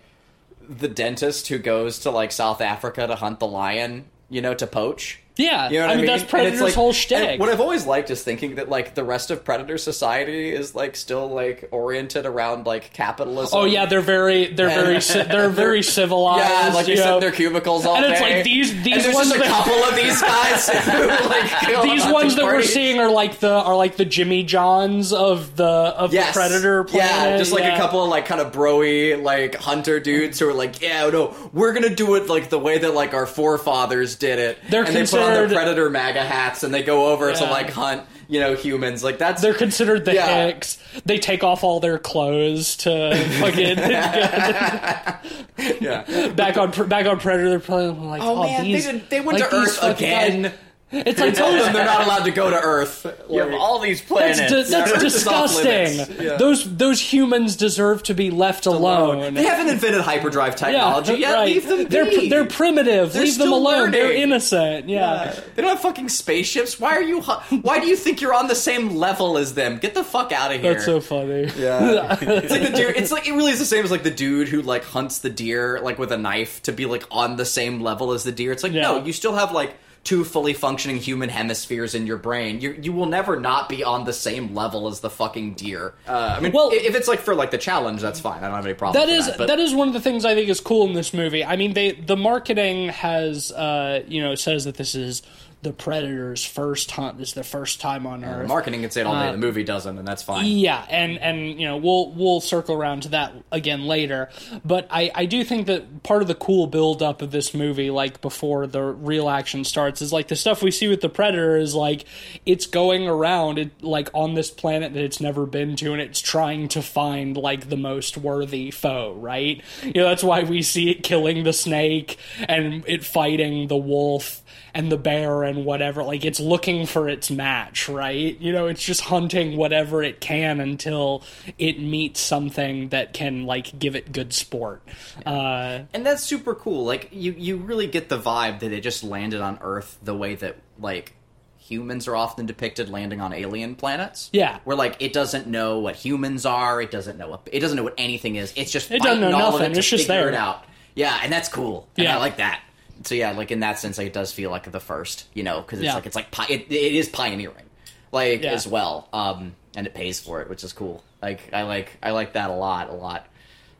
the dentist who goes to like South Africa to hunt the lion, you know, to poach. Yeah, You know what I mean mean? that's Predator's like- whole shtick. What I've always liked is thinking that like the rest of Predator society is like still like oriented around like capitalism. Oh yeah, they're very they're very ci- they're very civilized. Yeah, like they you know. their cubicles all And it's like these- these ones just a that- couple of these guys who like These on ones that we're seeing are like the are like the Jimmy Johns of the of Yes. the Predator planet. Yeah, just like yeah. a couple of like kind of broy like hunter dudes who are like, yeah, no, we're gonna do it like the way that like our forefathers did it. They're and on their predator MAGA hats and they go over to like hunt, you know, humans. Like that's They're considered the Yeah. hicks. They take off all their clothes to fucking yeah. back on back on Predator. They're probably like, Oh, oh, man, these, they, did, they went like to Earth fucking guys- again. It's like told them they're not allowed to go to Earth. You have all these planets. that's, di- that's Earth is off disgusting. Yeah. Those those humans deserve to be left alone. They haven't invented hyperdrive technology yet. right. Leave them They're be. they're primitive. They're Leave them still alone. They're innocent. Yeah. Yeah. They don't have fucking spaceships. Why are you? hu- Why do you think you're on the same level as them? Get the fuck out of here. That's so funny. Yeah. it's like the dude. It's like it really is the same as like the dude who like hunts the deer like with a knife to be like on the same level as the deer. It's like Yeah. no, you still have like two fully functioning human hemispheres in your brain. You you will never not be on the same level as the fucking deer. Uh, I mean, Well- well, if it's like for like the challenge, that's fine. I don't have any problem. That with is that, but- that is one of the things I think is cool in this movie. I mean, they the marketing has uh, you know says that this is the Predator's first hunt. This is their first time on Earth. marketing can say it all day. Uh, the movie doesn't, and that's fine. Yeah, and and you know we'll we'll circle around to that again later. But I I do think that part of the cool build up of this movie, like before the real action starts, is like the stuff we see with the Predator is like it's going around it like on this planet that it's never been to, and it's trying to find like the most worthy foe. Right? You know that's why we see it killing the snake and it fighting the wolf and the bear and whatever like it's looking for its match right you know it's just hunting whatever it can until it meets something that can like give it good sport uh and that's super cool. Like you, you really get the vibe that it just landed on Earth the way that like humans are often depicted landing on alien planets. Yeah. where like it doesn't know what humans are. It doesn't know what it doesn't know what anything is. It's just It doesn't know nothing. it It's just there. it out. Yeah, and that's cool. And Yeah. I like that. So yeah, like in that sense, like it does feel like the first, you know, because it's Yeah. like it's like pi- it, it is pioneering, like Yeah. as well, um, and it pays for it, which is cool. Like I like I like that a lot, a lot.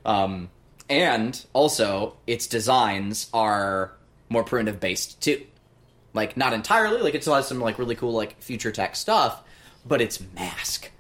Um, and also, its designs are more primitive based too. Like not entirely, like it still has some like really cool like future tech stuff, but its mask.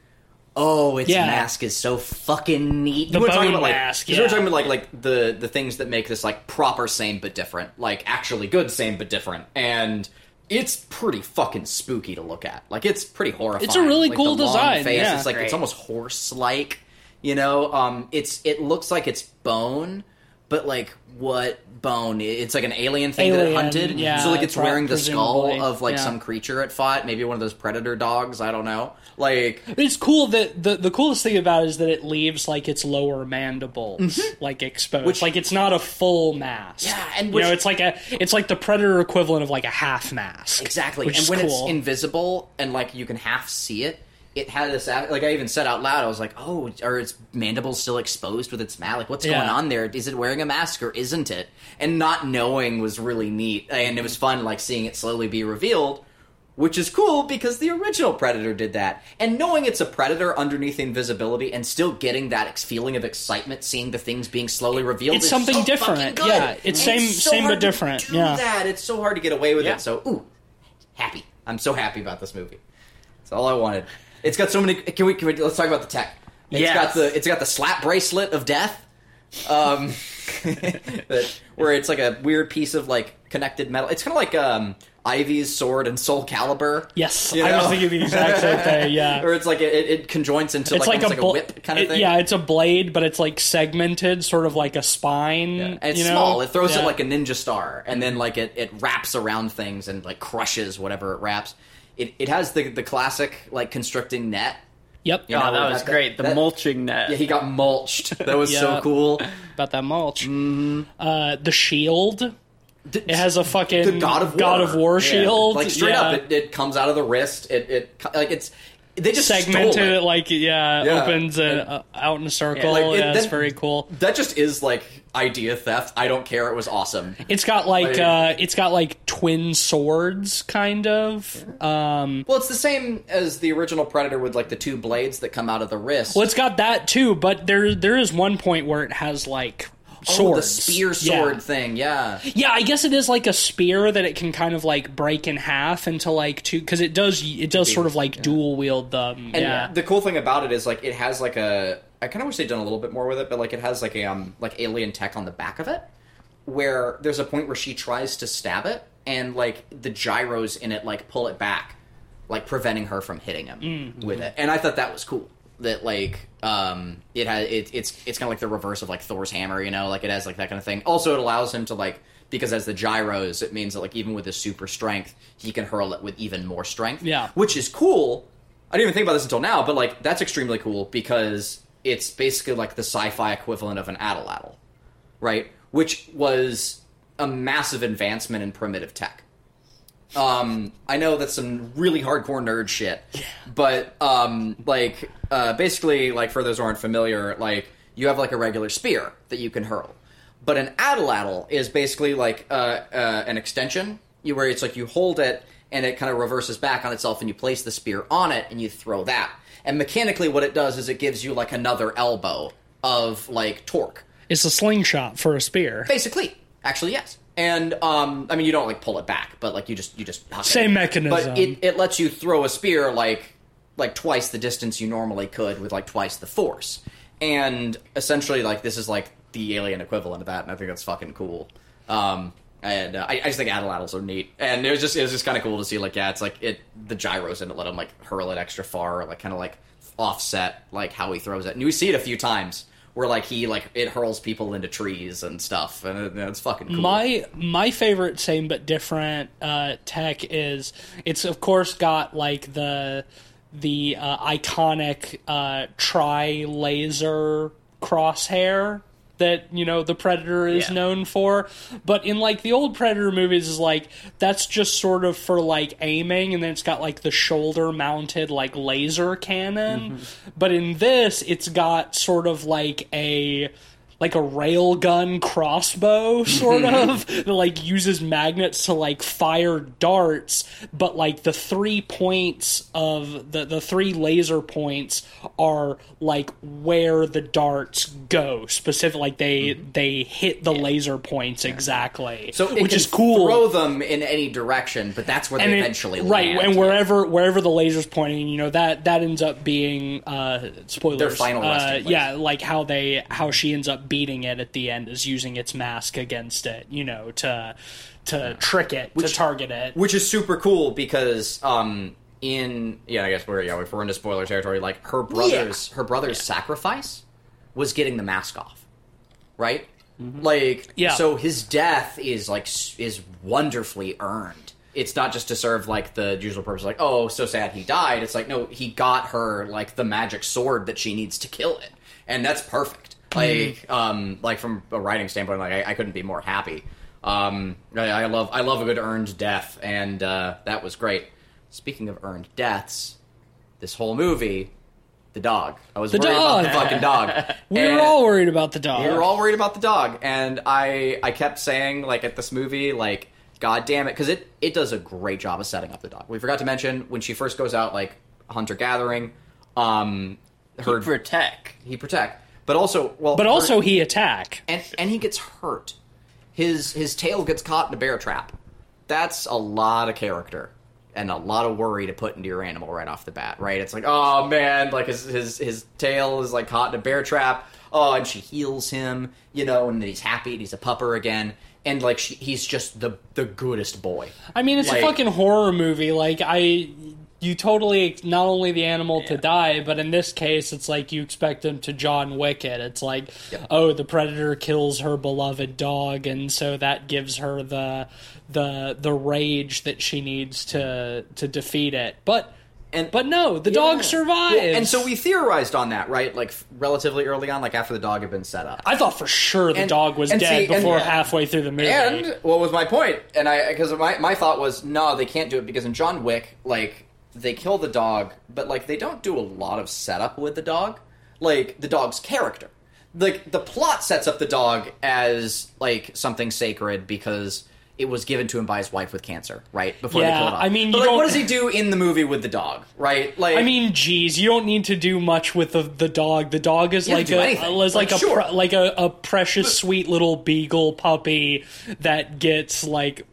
Oh, its Yeah. mask is so fucking neat. The You were talking bone about like mask, 'cause we were talking about like like the the things that make this like proper same but different, like actually good same but different, and it's pretty fucking spooky to look at. Like it's pretty horrifying. It's a really Like, cool the design, Face, yeah. it's like Great. it's almost horse like. You know, um, it's it looks like it's bone, but like what bone? It's like an alien thing that it hunted. yeah, so like it's wearing the skull of like yeah. some creature it fought, maybe one of those predator dogs. I don't know. Like it's cool that the the coolest thing about it is that it leaves like its lower mandibles mm-hmm. like exposed Which- like it's not a full mask Yeah, and you which- know it's like a it's like the predator equivalent of like a half mask Exactly. which and when cool. it's invisible and like you can half see it, it had this like I even said out loud, I was like, "Oh, are its mandibles still exposed with its mouth? Like what's Yeah. going on there? Is it wearing a mask or isn't it?" And not knowing was really neat, and it was fun like seeing it slowly be revealed. Which is cool because the original Predator did that. And knowing it's a Predator underneath invisibility and still getting that ex- feeling of excitement seeing the things being slowly revealed It's something so different. Yeah, it's And same- so same but different. do Yeah. that. It's so hard to get away with Yeah. it. So, ooh, happy. I'm so happy about this movie. That's all I wanted. It's got so many. Can we? Can we let's talk about the tech. It's Yes. got the. It's got the slap bracelet of death. Um, that, where it's like a weird piece of like connected metal. It's kind of like um Ivy's sword and Soulcalibur. yes You i was thinking the exact same thing yeah Or it's like it, it conjoins into it's like, like, a, like a whip kind of it- thing. yeah it's a blade but it's like segmented sort of like a spine And it's you know? small. It throws Yeah. it like a ninja star, and then like it, it wraps around things and like crushes whatever it wraps. It, it has the the classic like constricting net. Yep. You oh, know, that was that- great. The that- mulching net. Yeah, he got mulched. That was Yeah. so cool. About that mulch. Mm-hmm. Uh, the shield. It has a fucking the God of War. God of War Yeah. shield. Like straight yeah. up, it, it comes out of the wrist. It it like it's they just segmented stole it. it. like yeah, Yeah. opens it uh, out in a circle. like, Yeah, it- it's that- very cool. That just is like idea theft. I don't care. It was awesome. It's got like Like- uh, it's got like twin swords, kind of. Um, Well, it's the same as the original Predator with like the two blades that come out of the wrist. well, it's got that too, but there there is one point where it has like Oh, swords, the spear Yeah. sword thing. Yeah. Yeah, I guess it is like a spear that it can kind of like break in half into like two because it does it does sort of like dual wield them. And yeah, the cool thing about it is like it has like a. I kind of wish they'd done a little bit more with it, but like it has like a um like alien tech on the back of it, where there's a point where she tries to stab it, and like the gyros in it like pull it back, like preventing her from hitting him Mm-hmm. with it. And I thought that was cool. That like um it has it, it's it's kind of like the reverse of like Thor's hammer, you know, like it has like that kind of thing. Also, it allows him to like because as the gyros, it means that like even with his super strength, he can hurl it with even more strength. Yeah. which is cool. I didn't even think about this until now, but like that's extremely cool because it's basically like the sci-fi equivalent of an Atlatl, right? Which was a massive advancement in primitive tech. Um, I know that's some really hardcore nerd shit, but um, like uh, basically, like for those who aren't familiar, like you have like a regular spear that you can hurl, but an atlatl is basically like uh, uh, an extension, you where it's like you hold it and it kind of reverses back on itself, and you place the spear on it and you throw that. And mechanically, what it does is it gives you like another elbow of like torque. it's a slingshot for a spear. Basically, actually, yes. And um, I mean, you don't like pull it back, but like you just you just Same it. mechanism. But it, it lets you throw a spear like like twice the distance you normally could with like twice the force. And essentially, like this is like the alien equivalent of that, and I think that's fucking cool. Um, and uh, I, I just think Atalatls are neat, and it was just it was just kind of cool to see like yeah, it's like it the gyros and it let him like hurl it extra far, like kind of like offset like how he throws it, and we see it a few times where like he like it hurls people into trees and stuff, and it, it's fucking cool. My my favorite same but different uh, tech is it's of course got like the the uh, iconic uh, tri laser crosshair that you know the predator is Yeah. known for. But in like the old predator movies is like that's just sort of for like aiming and then it's got like the shoulder mounted like laser cannon. Mm-hmm. But in this it's got sort of like a like a railgun crossbow sort of that like uses magnets to like fire darts but like the three points of the the three laser points are like where the darts go. Specific like they they hit the laser points exactly. So which is cool. Throw them in any direction, but that's where and they it- eventually right land. and wherever wherever the laser's pointing you know that that ends up being uh spoilers. Their final uh, yeah like how they how she ends up beating it at the end is using its mask against it you know to to trick it to target it. which is super cool because um in yeah i guess we're yeah if we're into spoiler territory like her brother's her brother's sacrifice was getting the mask off right? Like Yeah. so his death is like is wonderfully earned. It's not just to serve like the usual purpose like oh so sad he died. It's like no he got her like the magic sword that she needs to kill it. And that's perfect like um like from a writing standpoint like i, I couldn't be more happy. Um I, I love i love a good earned death and uh that was great. Speaking of earned deaths this whole movie the dog. I was The worried about the fucking dog. We And- were all worried about the dog. We were all worried about the dog, and I I kept saying like at this movie like God damn it because it it does a great job of setting up the dog. We forgot to mention when she first goes out like hunter gathering, um, her protect. he protect, but also well, but also er, he attack and and he gets hurt. His his tail gets caught in a bear trap. That's a lot of character and a lot of worry to put into your animal right off the bat, right? It's like, oh man, like his his his tail is like caught in a bear trap. Oh, and she heals him, you know, and he's happy and he's a pupper again. And like she, he's just the the goodest boy. I mean, it's Like- a fucking horror movie. Like I, you totally not only the animal to die, but in this case, it's like you expect him to John Wick it. It's like, Yep. oh, the predator kills her beloved dog, and so that gives her the the the rage that she needs to to defeat it. But And but no, the dog Yeah. survives. Well, and so we theorized on that, right? Like relatively early on, like after the dog had been set up. I thought for sure the And- dog was dead see, before yeah. halfway through the movie. And what was my point? And I because my my thought was no, they can't do it because in John Wick, like they kill the dog, but like they don't do a lot of setup with the dog, like the dog's character. Like the plot sets up the dog as like something sacred because it was given to him by his wife with cancer, right? Before they Yeah, kill it off. I mean, but like, what does he do in the movie with the dog, right? Like, I mean, geez, you don't need to do much with the, the dog. The dog is like do a like, Like, a sure. pre- like a, a precious, sweet little beagle puppy that gets like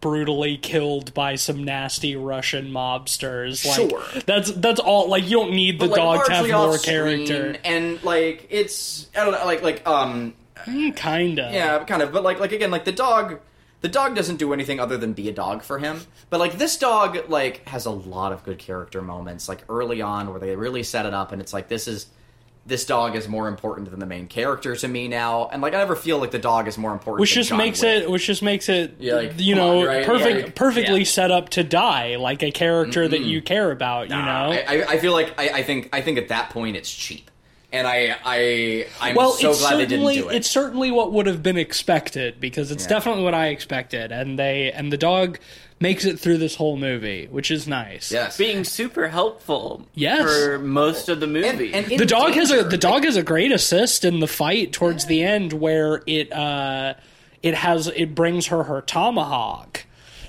brutally killed by some nasty Russian mobsters. Like, Sure. that's that's all. Like, you don't need the but, like, dog to have more character. and like it's I don't know, like like um kind of. Yeah, kind of. But like, like again, like the dog, the dog doesn't do anything other than be a dog for him. But like this dog, like has a lot of good character moments, like early on where they really set it up, and it's like this is this dog is more important than the main character to me now, and like I never feel like the dog is more important. Which just John makes Wick. it, which just makes it, Yeah, like, you know, on, right? perfect, Yeah. perfectly Yeah. set up to die, like a character that you care about. You know, I, I- feel like I, I think I think at that point it's cheap, and I I I'm well, so glad they didn't do it. it's certainly what would have been expected because it's definitely what I expected, and they and the dog makes it through this whole movie, which is nice. yes, being super helpful Yes. for most of the movie. and, and the dog has a the dog has a great assist in the fight towards the end where it uh it has it brings her her tomahawk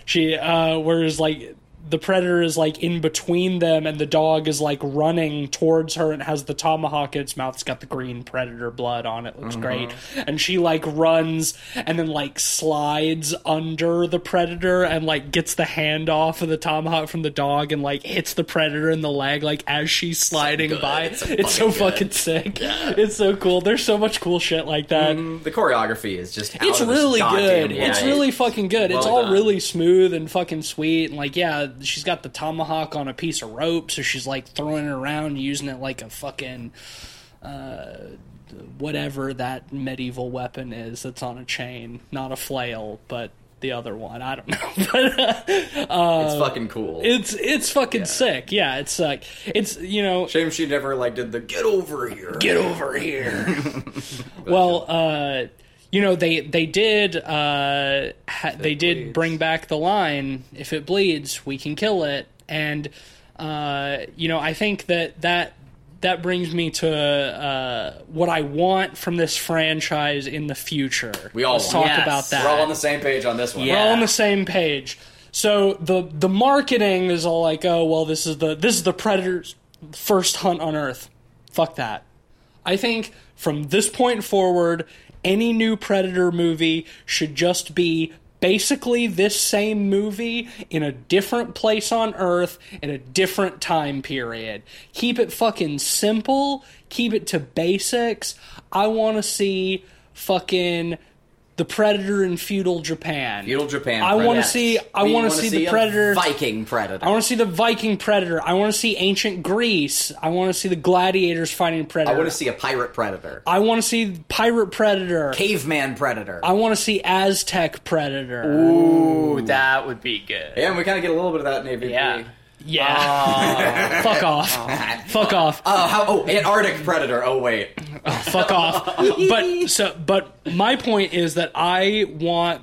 she uh whereas like the predator is like in between them and the dog is like running towards her and has the tomahawk in its mouth it's got the green predator blood on it looks great and she like runs and then like slides under the predator and like gets the hand off of the tomahawk from the dog and like hits the predator in the leg like as she's sliding good. by It's it's, so so fucking fucking sick it's so cool there's so much cool shit like that Mm, the choreography is just it's really good. world. It's really fucking good. it's all done. really smooth and fucking sweet. And like, yeah, she's got the tomahawk on a piece of rope, so she's like throwing it around, using it like a fucking uh, whatever that medieval weapon is that's on a chain, not a flail, but the other one. I don't know, but uh, it's fucking cool. it's it's fucking sick. Yeah, it's like it's you know Shame she never like did the get over here. get over here. well, uh, you know they they did uh, ha- they did bleeds. bring back the line if it bleeds we can kill it and uh, you know I think that that that brings me to uh, what I want from this franchise in the future. We all Let's talk yes. about that. We're all on the same page on this one. Yeah. We're all on the same page. So the the marketing is all like, oh well, this is the this is the predator's first hunt on Earth. Fuck that. I think from this point forward, any new Predator movie should just be basically this same movie in a different place on Earth in a different time period. Keep it fucking simple, keep it to basics. I want to see fucking the Predator in feudal Japan. Feudal Japan. I want to see I want to wanna see the Predator Viking Predator. I want to see the Viking Predator. I want to see ancient Greece. I want to see the gladiators fighting Predator. I want to see a pirate Predator. I want to see Pirate Predator. Caveman Predator. I want to see Aztec Predator. Ooh, that would be good. yeah, and we kind of get a little bit of that in AVP. Yeah. Yeah. Oh. Fuck off. Oh, fuck off. Oh, how, oh, Antarctic Predator. Oh, wait. Oh, fuck off. But so but my point is that I want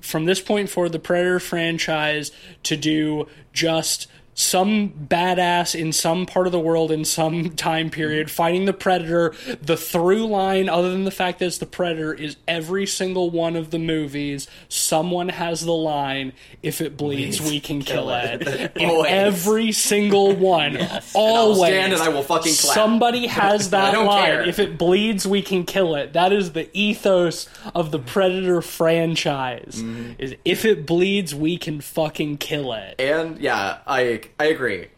from this point forward the Predator franchise to do just some badass in some part of the world in some time period fighting the predator. The through line other than the fact that it's the predator is every single one of the movies. Someone has the line if it bleeds Please we can kill, kill it, it. in every single one. Always. stand and I will fucking clap. somebody has that line. care. if it bleeds we can kill it. That is the ethos of the predator franchise Mm-hmm. is if it bleeds we can fucking kill it. And yeah, I I agree.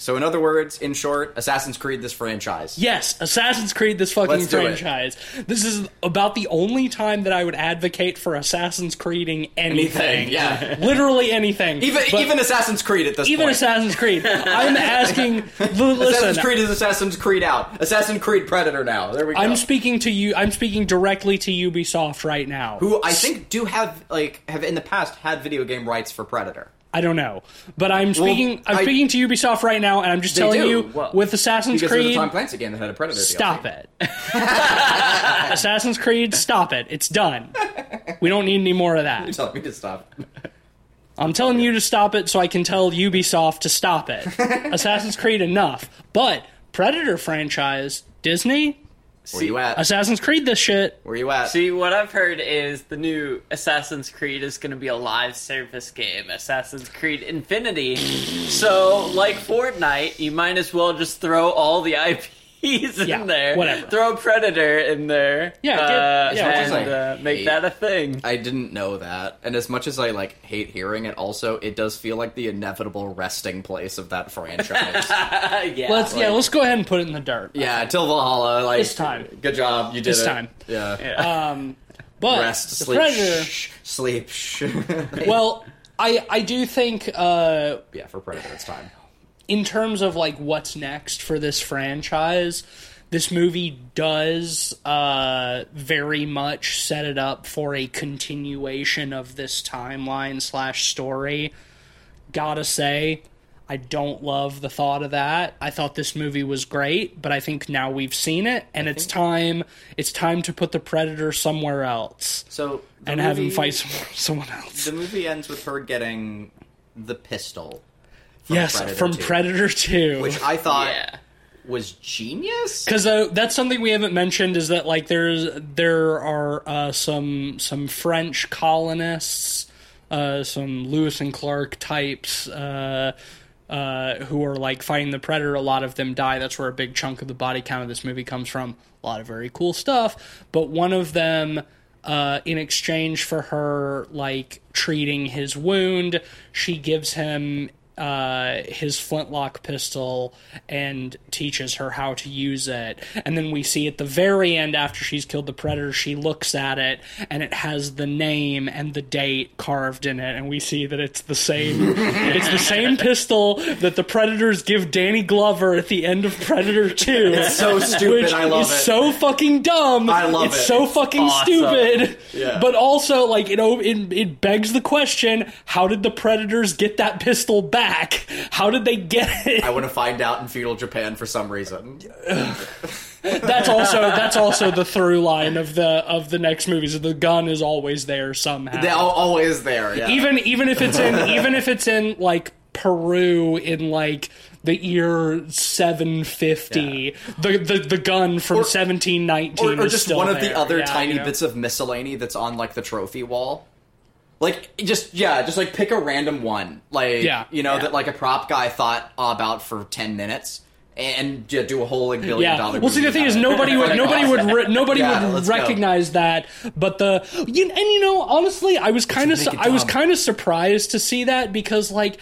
So, in other words, in short, Assassin's Creed this franchise. Yes, Assassin's Creed, this fucking Let's do it. franchise. This is about the only time that I would advocate for Assassin's Creeding anything. Anything, yeah. Literally anything. Even But even Assassin's Creed at this point. even point. Assassin's Creed. I'm asking. l- Assassin's Creed is Assassin's Creed out. Assassin's Creed Predator now. There we go. I'm speaking to you. I'm speaking directly to Ubisoft right now. Who I think do have like have in the past had video game rights for Predator. I don't know, but I'm speaking. I'm I- speaking to Ubisoft right now, and I'm just telling do. you Well, with Assassin's Because Creed. Tom Clancy game that had a Predator. Stop DLC. it. Assassin's Creed, stop it. It's done. We don't need any more of that. You're telling me to stop. I'm telling you to stop it so I can tell Ubisoft to stop it. Assassin's Creed, enough. But Predator franchise, Disney, Where you at? Assassin's Creed, this shit. Where you at? See, what I've heard is the new Assassin's Creed is going to be a live service game, Assassin's Creed Infinity. so, like Fortnite, you might as well just throw all the IPs Yeah, in there. whatever. Throw Predator in there. Yeah, get- uh, yeah, and I uh, make hate- that a thing. I didn't know that, and as much as I like hate hearing it, also it does feel like the inevitable resting place of that franchise. yeah. Let's yeah, let's go ahead and put it in the dirt. yeah, till Valhalla. Like It's time. Good job, you did It's it. time. Yeah. Yeah. Um, but Rest, the sleep, Predator. shh, sleep. Shh. Well, I I do think uh, yeah, for Predator, it's time. In terms of like what's next for this franchise, this movie does uh, very much set it up for a continuation of this timeline slash story. Gotta say, I don't love the thought of that. I thought this movie was great, but I think now we've seen it, and it's time. It's time to put the predator somewhere else So and have him fight someone else. The movie ends with her getting the pistol. From yes, Predator from 2, Predator Two. which I thought yeah. was genius. because uh, that's something we haven't mentioned is that like there's there are uh, some some French colonists, uh, some Lewis and Clark types. Uh, uh, who are like fighting the predator? A lot of them die. That's where a big chunk of the body count of this movie comes from. A lot of very cool stuff, but one of them, uh, in exchange for her like treating his wound, she gives him uh, his flintlock pistol and teaches her how to use it. And then we see at the very end, after she's killed the predator, she looks at it and it has the name and the date carved in it, and we see that it's the same. it's the same pistol that the predators give Danny Glover at the end of Predator Two. It's so stupid, Which I love is it. so fucking dumb. I love it. it's it. so It's fucking awesome. stupid. Yeah. But also, like, you know, it, it begs the question: How did the predators get that pistol back? How did they get it? I want to find out in feudal Japan for some reason. that's also that's also the through line of the of the next movies. The gun is always there somehow. They're always there. Yeah. even even if it's in even if it's in like Peru in like the year 750 the, the the gun from 1719 or, or just one of there. the other Yeah, tiny you know? bits of miscellany that's on like the trophy wall. Like just yeah, just like pick a random one, like Yeah. you know Yeah. that like a prop guy thought about for ten minutes, and yeah, do a whole like billion yeah. dollar. Well, see, the thing is, nobody would, nobody oh. would, re- nobody Yeah, would let's go. recognize that. But the, you, and you know, honestly, I was kind of, make it I was kind of surprised to see that because, like,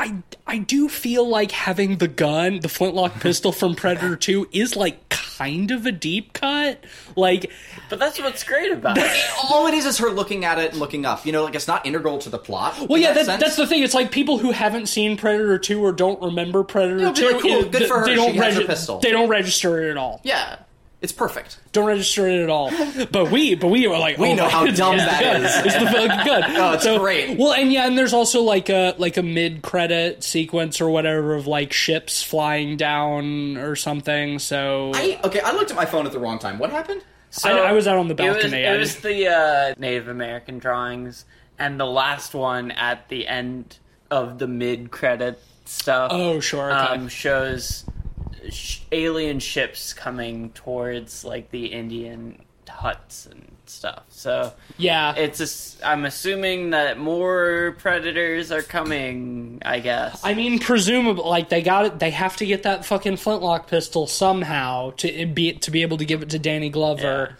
I, I do feel like having the gun, the flintlock pistol from Predator Two, is like kind of a deep cut. Like, But that's what's great about it. All it is is her looking at it and looking up. You know, like it's not integral to the plot. well, yeah, that that, that's the thing. It's like people who haven't seen Predator Two or don't remember Predator Yeah, Two. like, cool, it- good for her, They don't she has a regi- pistol. They don't register it at all. yeah, it's perfect. don't register it at all. But we, but we were like, We oh know how dumb it's that good. is. It's the fucking good. Oh, it's great. Well, and yeah, and there's also like a like a mid credit sequence or whatever of like ships flying down or something. So I okay, I looked at my phone at the wrong time. What happened? I, I was out on the It was, balcony. it I was the uh, Native American drawings, and the last one at the end of the mid-credit stuff. oh sure. Okay. um, shows sh- alien ships coming towards like the Indian huts and stuff. So yeah. it's just, I'm assuming that more predators are coming. I guess. I mean, presumably, like they got it. They have to get that fucking flintlock pistol somehow to be to be able to give it to Danny Glover.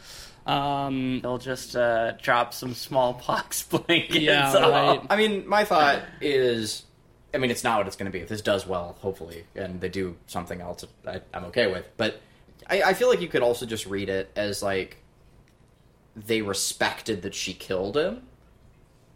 Um, They'll just uh, drop some smallpox blankets. Yeah, right. I mean, my thought is I mean, it's not what it's going to be. If this does well, hopefully, and they do something else, I, I'm okay with. But I, I feel like you could also just read it as like they respected that she killed him,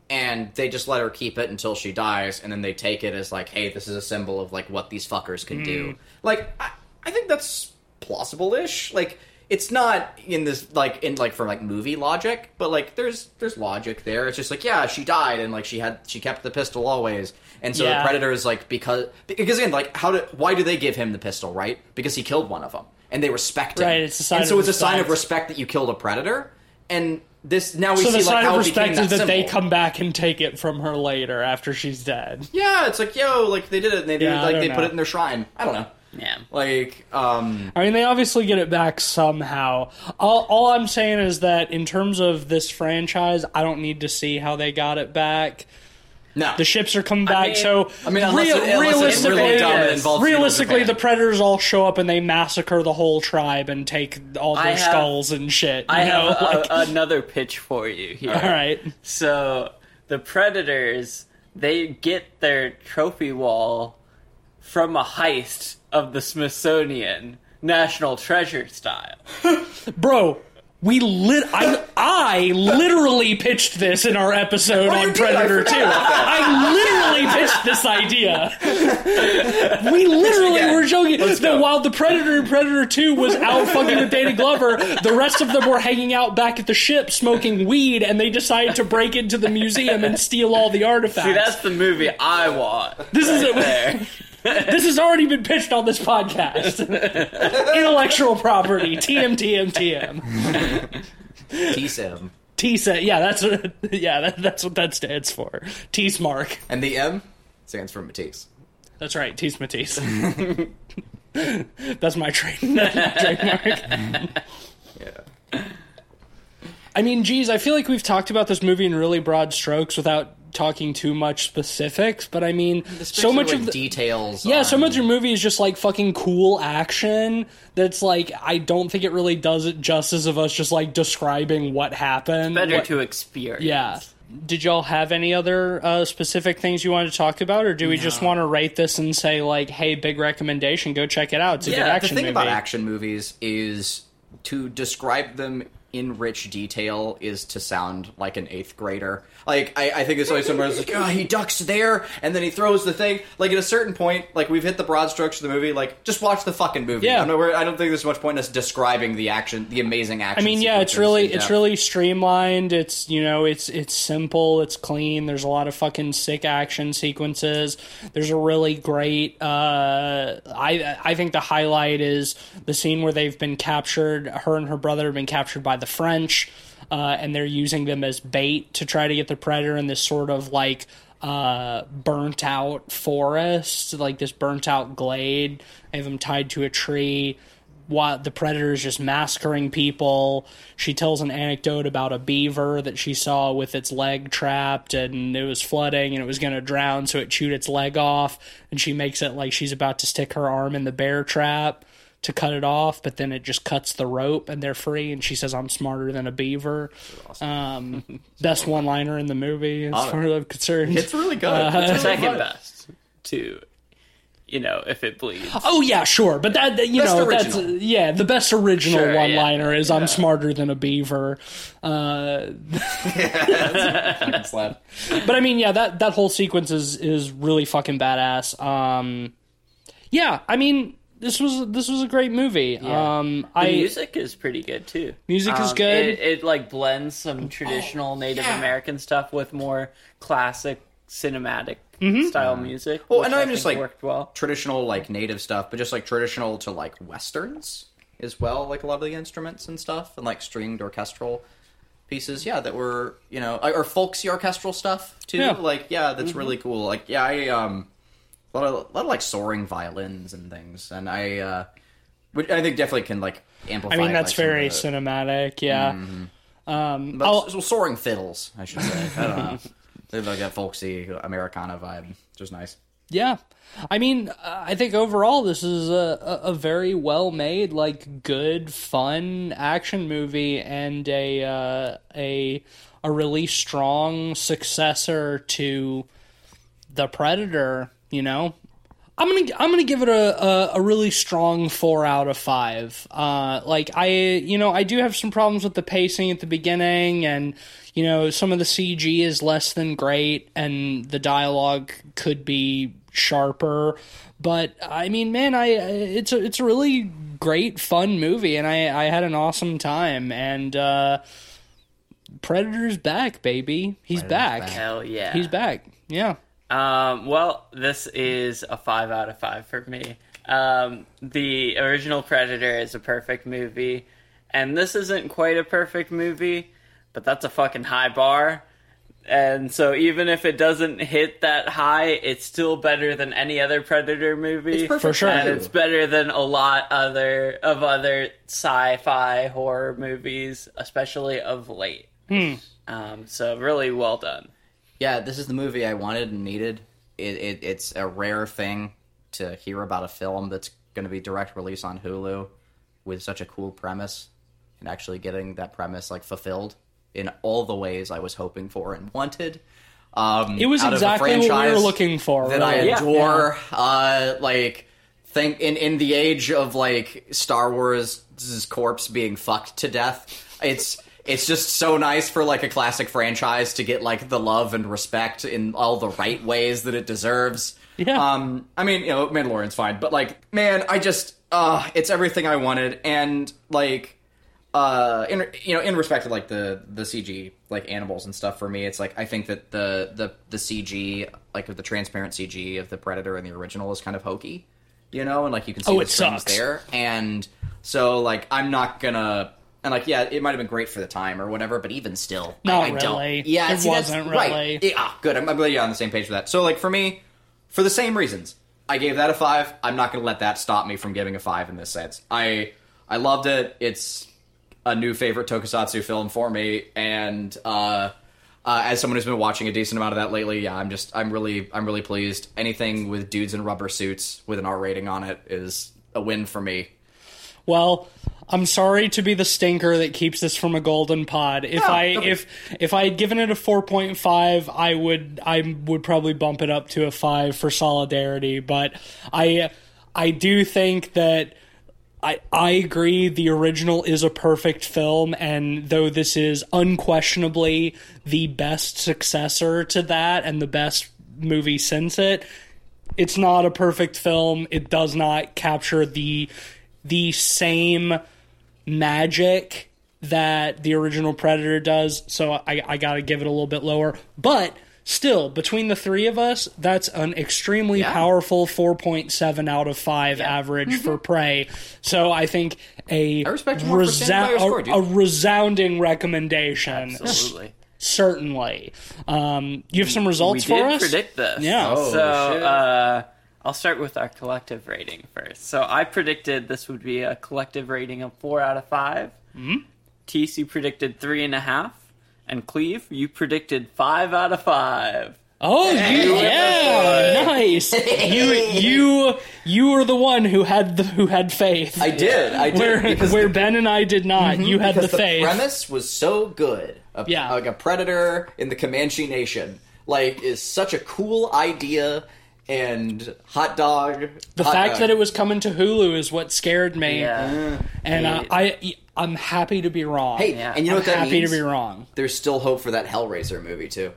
and they just let her keep it until she dies, and then they take it as like, hey, this is a symbol of like what these fuckers can do. Hmm. Like, I, I think that's plausible-ish. Like, it's not in this like in like for like movie logic, but like there's there's logic there. It's just like yeah, she died and like she had she kept the pistol always, and so Yeah. the predator is like because because again like how do why do they give him the pistol right? Because he killed one of them and they respect him. Right, it's a sign and so it's a sign of respect. respect that you killed a predator. And this now we So see the like sign how of respect is that they come back and take it from her later after she's dead. Yeah, it's like yo, like they did it. and They did Yeah, like they know. put it in their shrine. I don't know. Yeah. Like um I mean, they obviously get it back somehow. All, all I'm saying is that in terms of this franchise, I don't need to see how they got it back. no. The ships are coming back, mean- so I mean, unless, real- it, unless it's realistically, really yes. realistically, the predators all show up and they massacre the whole tribe and take all their have- skulls and shit. You I know, have a, another pitch for you here. all right. So the predators they get their trophy wall from a heist of the Smithsonian National Treasure style. bro. We lit. I I literally pitched this in our episode you on Predator Two. I literally pitched this idea. we literally again. were joking Let's that go. while the Predator in Predator Two was out fucking with Danny Glover, the rest of them were hanging out back at the ship smoking weed, and they decided to break into the museum and steal all the artifacts. See, that's the movie I want. this is it. There. This has already been pitched on this podcast. Intellectual property. TM TM TM. T-Sim. Yeah, that's what. Yeah, that, that's what that stands for. T Smark. And the M stands for Matisse. That's right. T Matisse. that's my trade, trademark. Yeah. I mean, geez, I feel like we've talked about this movie in really broad strokes without talking too much specifics. But I mean, so much like of the, details. Yeah, so on- much of the movie is just like fucking cool action. That's like I don't think it really does it justice of us just like describing what happened. Better What- to experience. Yeah. Did y'all have any other uh, specific things you wanted to talk about, or do we just want to rate this and say like, "Hey, big recommendation, go check it out"? It's a good Yeah, the action thing movie. about action movies is to describe them in rich detail is to sound like an eighth grader. Like I, I think it's like somebody's like, oh, he ducks there and then he throws the thing. Like at a certain point, like we've hit the broad strokes of the movie. Like just watch the fucking movie. Yeah. I don't, know, I don't think there's much point in us describing the action, the amazing action. I mean, yeah, it's really it's really streamlined. It's you know, it's it's simple. It's clean. There's a lot of fucking sick action sequences. There's a really great. Uh, I I think the highlight is the scene where they've been captured. Her and her brother have been captured by the French, uh, and they're using them as bait to try to get the predator in this sort of like uh, burnt out forest, like this burnt out glade. They have them tied to a tree while the predator is just massacring people. She tells an anecdote about a beaver that she saw with its leg trapped and it was flooding and it was going to drown, so it chewed its leg off. And she makes it like she's about to stick her arm in the bear trap to cut it off, but then it just cuts the rope and they're free. And she says, "I'm smarter than a beaver." Um, best one liner in the movie, as far as I'm concerned. It's really good. Uh, It's really Second good. best to, you know, if it bleeds. Oh yeah, sure, but that that- you Best know that's original. yeah the best original Sure, one liner is I'm smarter than a beaver. Uh, Fucking slap. but I mean, yeah, that that whole sequence is is really fucking badass. Um, yeah, I mean, this was this was a great movie. Um, The I music is pretty good too. Music is Um, good. It, it like blends some traditional Native yeah. American stuff with more classic cinematic Mm-hmm. style music. Well, which and I I'm just like worked well. traditional like native stuff, but just like traditional to like westerns as well, like a lot of the instruments and stuff, and like stringed orchestral pieces. Yeah, that were you know or folksy orchestral stuff too. Yeah. Like yeah, that's Mm-hmm. really cool. Like yeah, I um a lot of a lot of like soaring violins and things, and I uh, which I think definitely can like amplify. I mean that's like, very cinematic. Yeah. Um, But so- soaring fiddles, I should say. I don't know. They have like that folksy Americana vibe, which is nice. Yeah. I mean, I think overall this is a, a, a very well made, like good, fun action movie and a uh, a a really strong successor to the Predator. You know, I'm gonna I'm gonna give it a, a, a really strong four out of five. Uh, like I you know I do have some problems with the pacing at the beginning, and you know some of the CG is less than great, and the dialogue could be sharper. But I mean, man, I it's a it's a really great fun movie, and I I had an awesome time, and uh, Predator's back, baby. He's back. back. Hell yeah. He's back. Yeah. Um, well, this is a five out of five for me. Um, the original Predator is a perfect movie, and this isn't quite a perfect movie, but that's a fucking high bar. And so, even if it doesn't hit that high, it's still better than any other Predator movie. It's For sure. and it's better than a lot other of other sci-fi horror movies, especially of late. Um, so, really well done. Yeah, this is the movie I wanted and needed. It, it it's a rare thing to hear about a film that's going to be direct release on Hulu with such a cool premise and actually getting that premise like fulfilled in all the ways I was hoping for and wanted. Um, It was out of a exactly what we were looking for. that I really. Yeah. adore. Uh, like think in in the age of like Star Wars' corpse being fucked to death, it's it's just so nice for like a classic franchise to get like the love and respect in all the right ways that it deserves. Yeah. Um, I mean, you know, Mandalorian's fine, but like, man, I just, uh, it's everything I wanted, and like, uh, in you know, in respect to like the the CG, like animals and stuff, for me, it's like I think that the the the CG, like the transparent CG of the Predator in the original, is kind of hokey, you know, and like you can see Oh, the it sucks. there, and so like I'm not gonna. And like, yeah, it might have been great for the time or whatever, but even still, I- Not I, don't. Yeah, It see, wasn't right. really. Yeah, ah, good. I'm, I'm glad you're on the same page with that. So, like, for me, for the same reasons, I gave that a five. I'm not going to let that stop me from giving a five in this sense. I I loved it. It's a new favorite tokusatsu film for me, and uh, uh, as someone who's been watching a decent amount of that lately, yeah, I'm just I'm really I'm really pleased. Anything with dudes in rubber suits with an R rating on it is a win for me. Well, I'm sorry to be the stinker that keeps this from a golden pod. If No, I if if I had given it a 4.5, I would I would probably bump it up to a 5 for solidarity, but I I do think that I, I agree the original is a perfect film and though this is unquestionably the best successor to that and the best movie since it it's not a perfect film. It does not capture the the same magic that the original predator does so i, I gotta give it a little bit lower but still between the three of us that's an extremely Yeah. powerful 4.7 out of 5 average for prey so i think a, I respect you more for standing by your a- a resounding recommendation Absolutely. certainly um, you have some results we for did us predict this. Yeah. Oh, so shit. uh, I'll start with our collective rating first. So I predicted this would be a collective rating of four out of 5 Mm-hmm. TC predicted three and a half, and Cleve, you predicted five out of five. Oh, you, yeah, nice. You you you were the one who had the who had faith. I did. I did where because where the- Ben and I did not. You had the because the faith. premise was so good. A, Yeah. like a predator in the Comanche Nation, like is such a cool idea. And hot dog. the fact that it was coming to Hulu is what scared me. Yeah. And uh, I I'm happy to be wrong. Hey, Yeah. and you know I'm what that happy means? to be wrong. There's still hope for that Hellraiser movie too.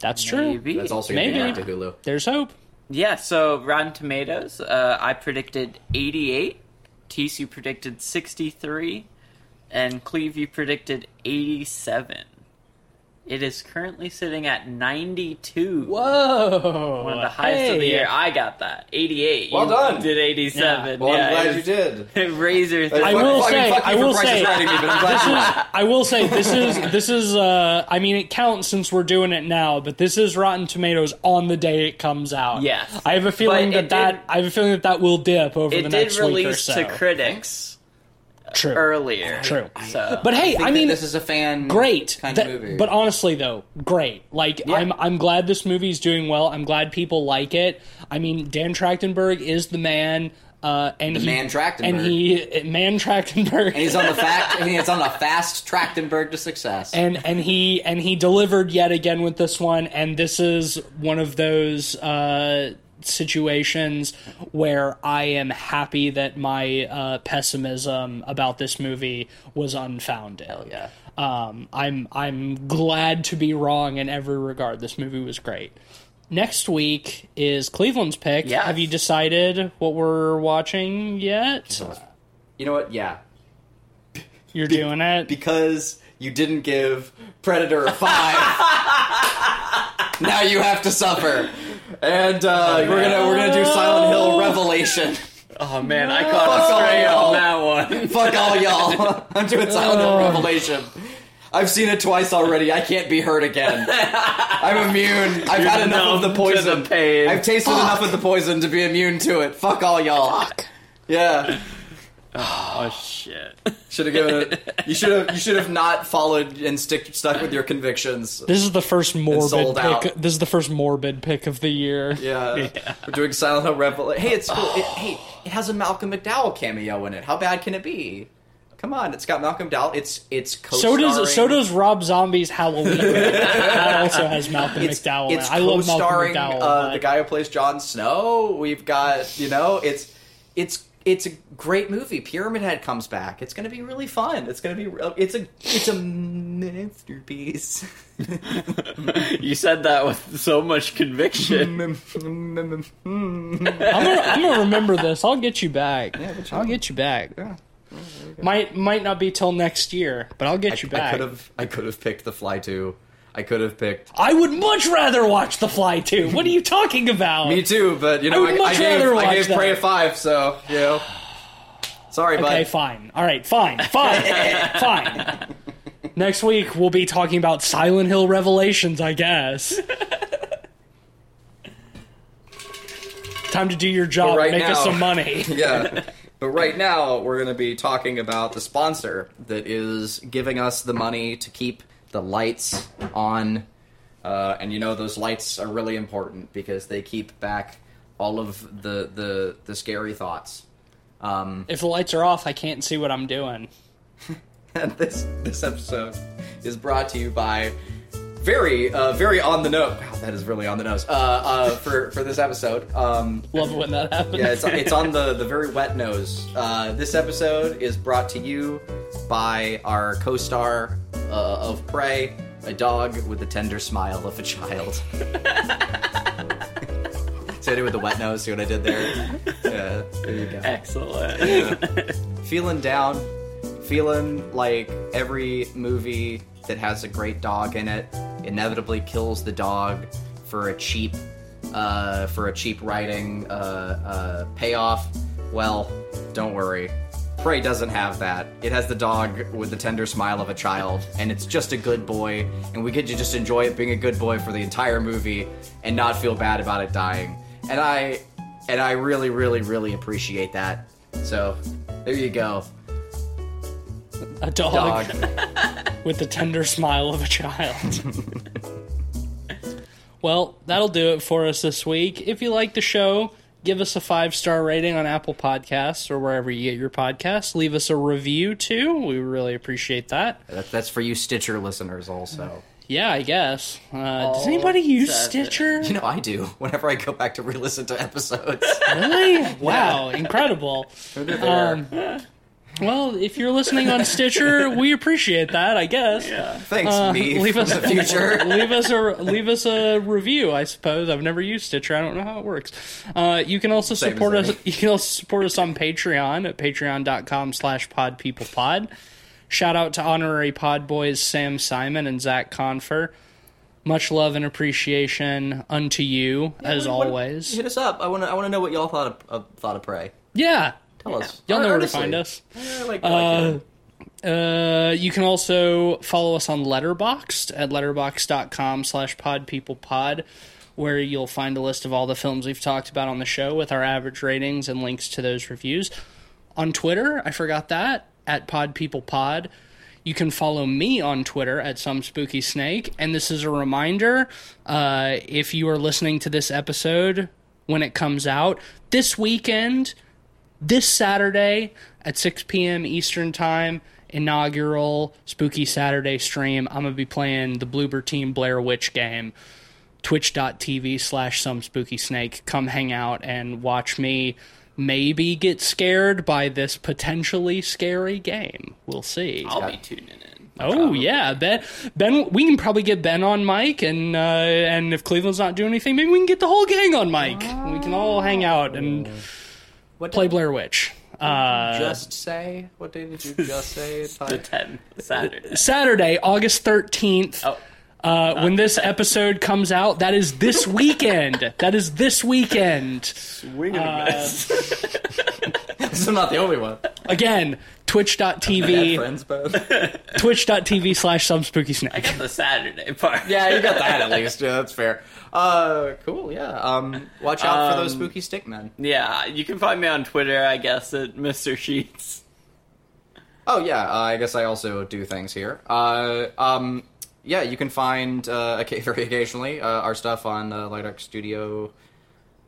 That's true. Maybe. That's also going to be Maybe. to Hulu. There's hope. Yeah, so Rotten Tomatoes, uh, I predicted 88. TC predicted 63. And Cleve, you predicted 87. It is currently sitting at 92. Whoa. One of the highest of the year. I got that. 88. Well you done. Did 87. Well, yeah, I'm glad it you did. was- Razor. Fuck- I will fuck- say- fuck I will Price is say- Righting me, but I'm glad you did. I will say this is this is uh I mean it counts since we're doing it now, but this is Rotten Tomatoes on the day it comes out. Yes. I have a feeling But that that did- I have a feeling that that will dip over the It did next week or release to critics True. earlier. True. So. But hey, think I mean this is a fan great. kind That- of movie. But honestly though, great. Like I'm I'm glad this movie's doing well. I'm glad people like it. I mean, Dan Trachtenberg is the man uh, and he, man Trachtenberg. and he man Trachtenberg, and he's on the fact. and he's on a fast Trachtenberg to success. and and he and he delivered yet again with this one and this is one of those uh situations where I am happy that my uh, pessimism about this movie was unfounded. Hell yeah. Um, I'm I'm glad to be wrong in every regard. This movie was great. Next week is Cleveland's pick. Yes. Have you decided what we're watching yet? You know what? Yeah. You're doing it. Because you didn't give Predator a five. now you have to suffer. And uh, we're gonna we're gonna do Silent Hill Revelation. Oh man, I Fuck caught a stray all on that one. Fuck all y'all. I'm doing Silent Hill Oh. Revelation. I've seen it twice already. I can't be hurt again. I'm immune. I've had enough of the poison. the pain. I've tasted enough of the poison to be immune to it. Fuck all y'all. Yeah. Oh shit. Should have given it. You should have. You should have not followed and stick stuck with your convictions. This is the first morbid pick. out. This is the first morbid pick of the year. Yeah. We're doing Silent Hill Revelation. Hey, it's cool. It, hey, it has a Malcolm McDowell cameo in it. How bad can it be? Come on, it's got Malcolm McDowell. It's it's So does so does Rob Zombie's Halloween. that also has Malcolm it's, McDowell. in it. It's I love Malcolm co-starring McDowell. uh, but- the guy who plays Jon Snow. We've got you know it's it's it's a great movie. Pyramid Head comes back. It's going to be really fun. It's going to be real- it's a it's a masterpiece. You said that with so much conviction. I'm, gonna, I'm gonna remember this. I'll get you back. Yeah, I'll will. get you back. Yeah. Might might not be till next year, but I'll get you back. I could have I could have picked The Fly too. I could have picked I would much rather watch The Fly too. What are you talking about? Me too, but you know, I would I, much I gave, rather I gave that. Prey a five, so you know. Sorry, Okay, bud. fine. All right, fine, fine, fine. Next week we'll be talking about Silent Hill Revelations, I guess. Time to do your job, But right make us some money. yeah. But right now, we're going to be talking about the sponsor that is giving us the money to keep the lights on. Uh, and you know, those lights are really important because they keep back all of the, the, the scary thoughts. Um, If the lights are off, I can't see what I'm doing. and this, this episode is brought to you by very, uh, very on the nose. Wow, that is really on the nose. Uh, uh, for, for this episode. Um, Love it when that happens. Yeah, it's, it's on the, the very wet nose. Uh, this episode is brought to you by our co star uh, of Prey, a dog with the tender smile of a child. See I did with the wet nose? See what I did there? Yeah, there you go. Excellent. Feeling down, feeling like every movie that has a great dog in it inevitably kills the dog for a cheap uh, for a cheap writing uh, uh, payoff. Well, don't worry. Prey doesn't have that. It has the dog with the tender smile of a child, and it's just a good boy, and we get to just enjoy it being a good boy for the entire movie and not feel bad about it dying. And I and I really, really, really appreciate that. So there you go. A dog, with the tender smile of a child. well, that'll do it for us this week. If you like the show, give us a five star rating on Apple Podcasts or wherever you get your podcasts. Leave us a review too. We really appreciate that. That, that's for you Stitcher listeners also. Yeah, I guess. Uh, does anybody use that's it. Stitcher? You know, I do. Whenever I go back to re-listen to episodes. Really? Wow, incredible. Um, well, if you're listening on Stitcher, we appreciate that. I guess. Yeah. Thanks, Uh, me leave us the future. leave us a leave us a review. I suppose I've never used Stitcher. I don't know how it works. Uh, you can also Same support us. You can also support us on Patreon at patreon.com/slash podpeoplepod. Shout out to honorary pod boys Sam Simon and Zach Confer. Much love and appreciation unto you as What- what- always. hit us up. I want to. I want to know what y'all thought of, of thought of Prey. Yeah, Tell us. y'all know where to find us. Yeah, like, like it. Uh, you can also follow us on Letterboxd at letterboxd.com slash podpeoplepod, where you'll find a list of all the films we've talked about on the show with our average ratings and links to those reviews. On Twitter, I forgot that, at podpeoplepod. You can follow me on Twitter at some spooky snake. And this is a reminder uh, if you are listening to this episode when it comes out, this weekend, this Saturday at 6 p.m. Eastern Time, inaugural Spooky Saturday stream. I'm going to be playing the Bloober Team Blair Witch game. twitch.tv slash some spooky snake. Come hang out and watch me maybe get scared by this potentially scary game. We'll see. I'll be tuning in. Oh yeah, Ben. Ben, we can probably get Ben on mic, and uh, and if Cleveland's not doing anything, maybe we can get the whole gang on mic. We can all hang out and What play Blair Witch. Uh, just say? What day did you just say? The 10th Saturday. Saturday, August thirteenth. Oh, Uh, when this episode comes out, that is this weekend. that is this weekend. swing and a miss. so I'm not the only one. Again, Bad twitch.tv, twitch.tv slash some spooky snack. I got the Saturday part. Yeah, you got that at least. Yeah, that's fair. Uh, cool. Yeah. Um, watch out for those Um, spooky stick men. Yeah, you can find me on Twitter, I guess, at Mr. Sheets. Oh yeah, uh, I guess I also do things here. Uh, um, yeah, you can find uh, okay, very occasionally uh, our stuff on uh, Light Arc Studio.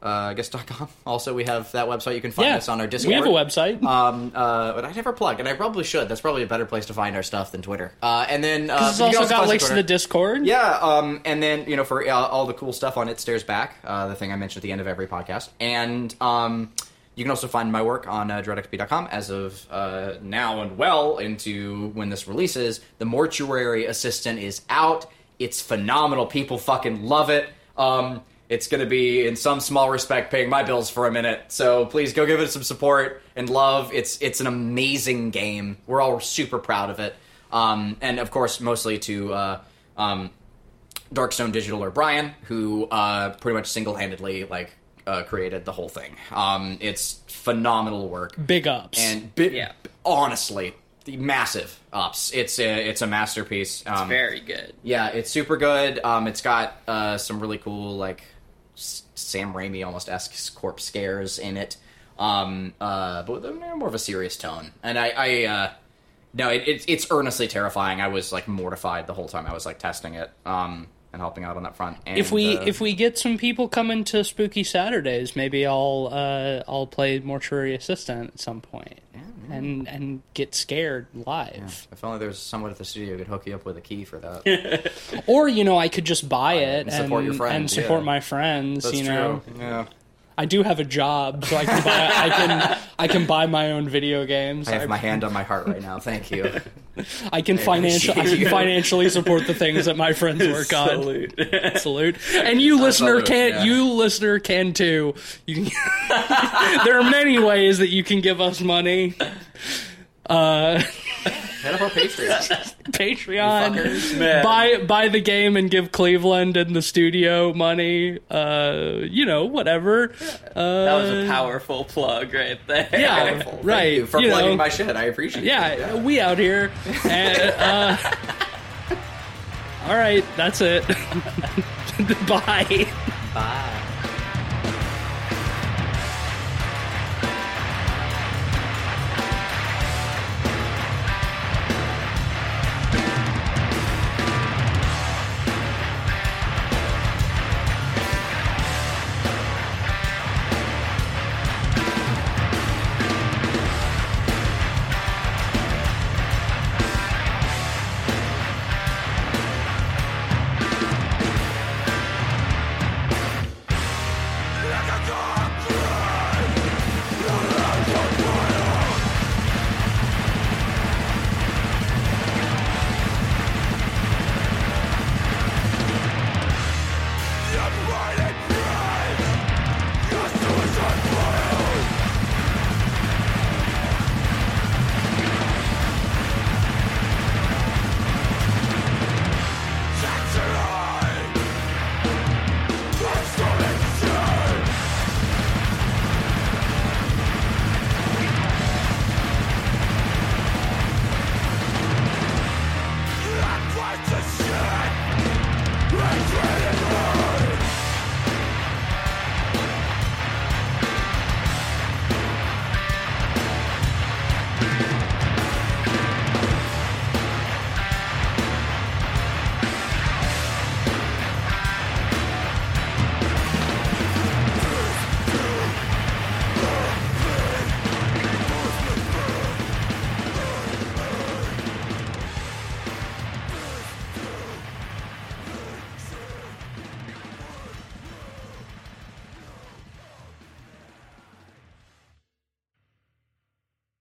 Uh, I guess.com. Also, we have that website. You can find Yeah, us on our Discord. we have a website. Um, uh, but I never plug, and I probably should. That's probably a better place to find our stuff than Twitter. Uh, and then uh, It's can also got find us on links to the Discord. Yeah, um, and then you know for uh, all the cool stuff on It Stares Back, uh, the thing I mentioned at the end of every podcast, and um, you can also find my work on uh, dreadxp.com as of uh, now and well into when this releases. The Mortuary Assistant is out. It's phenomenal. People fucking love it. Um, it's going to be, in some small respect, paying my bills for a minute. So please go give it some support and love. It's it's an amazing game. We're all super proud of it. Um, and of course, mostly to uh, um, Darkstone Digital or Brian, who uh, pretty much single-handedly like uh, created the whole thing. Um, it's phenomenal work Big ups. and bi- Yeah. honestly, the massive ups. It's a it's a masterpiece. Um, Very good. yeah, it's super good. Um, it's got uh, some really cool like S- Sam Raimi almost esque corpse scares in it, um, uh, but with more of a serious tone. And I, I uh, no, it, it's it's earnestly terrifying. I was like mortified the whole time I was like testing it um, and helping out on that front. And, if we uh, if we get some people coming to Spooky Saturdays, maybe I'll uh, I'll play Mortuary Assistant at some point and and get scared live. if only there was someone at the studio who could hook you up with a key for that. Or you know, I could just buy it and support your friends, and support yeah. my friends. That's you know, true. Yeah. I do have a job, so I can buy I can I can buy my own video games. I have my hand on my heart right now. Thank you. I can financial I can financially support the things that my friends work on. Salute. Salute. And you listener can yeah. you listener can too. You can, there are many ways that you can give us money. Uh, Head up our Patreon. Patreon. Buy buy the game and give Cleveland and the studio money. Uh, you know, whatever. Uh, That was a powerful plug right there. Yeah. Wonderful. Thank right, you for you plugging know. my shit. I appreciate it. yeah, we out here. And, uh, all right, that's it. Bye. Bye.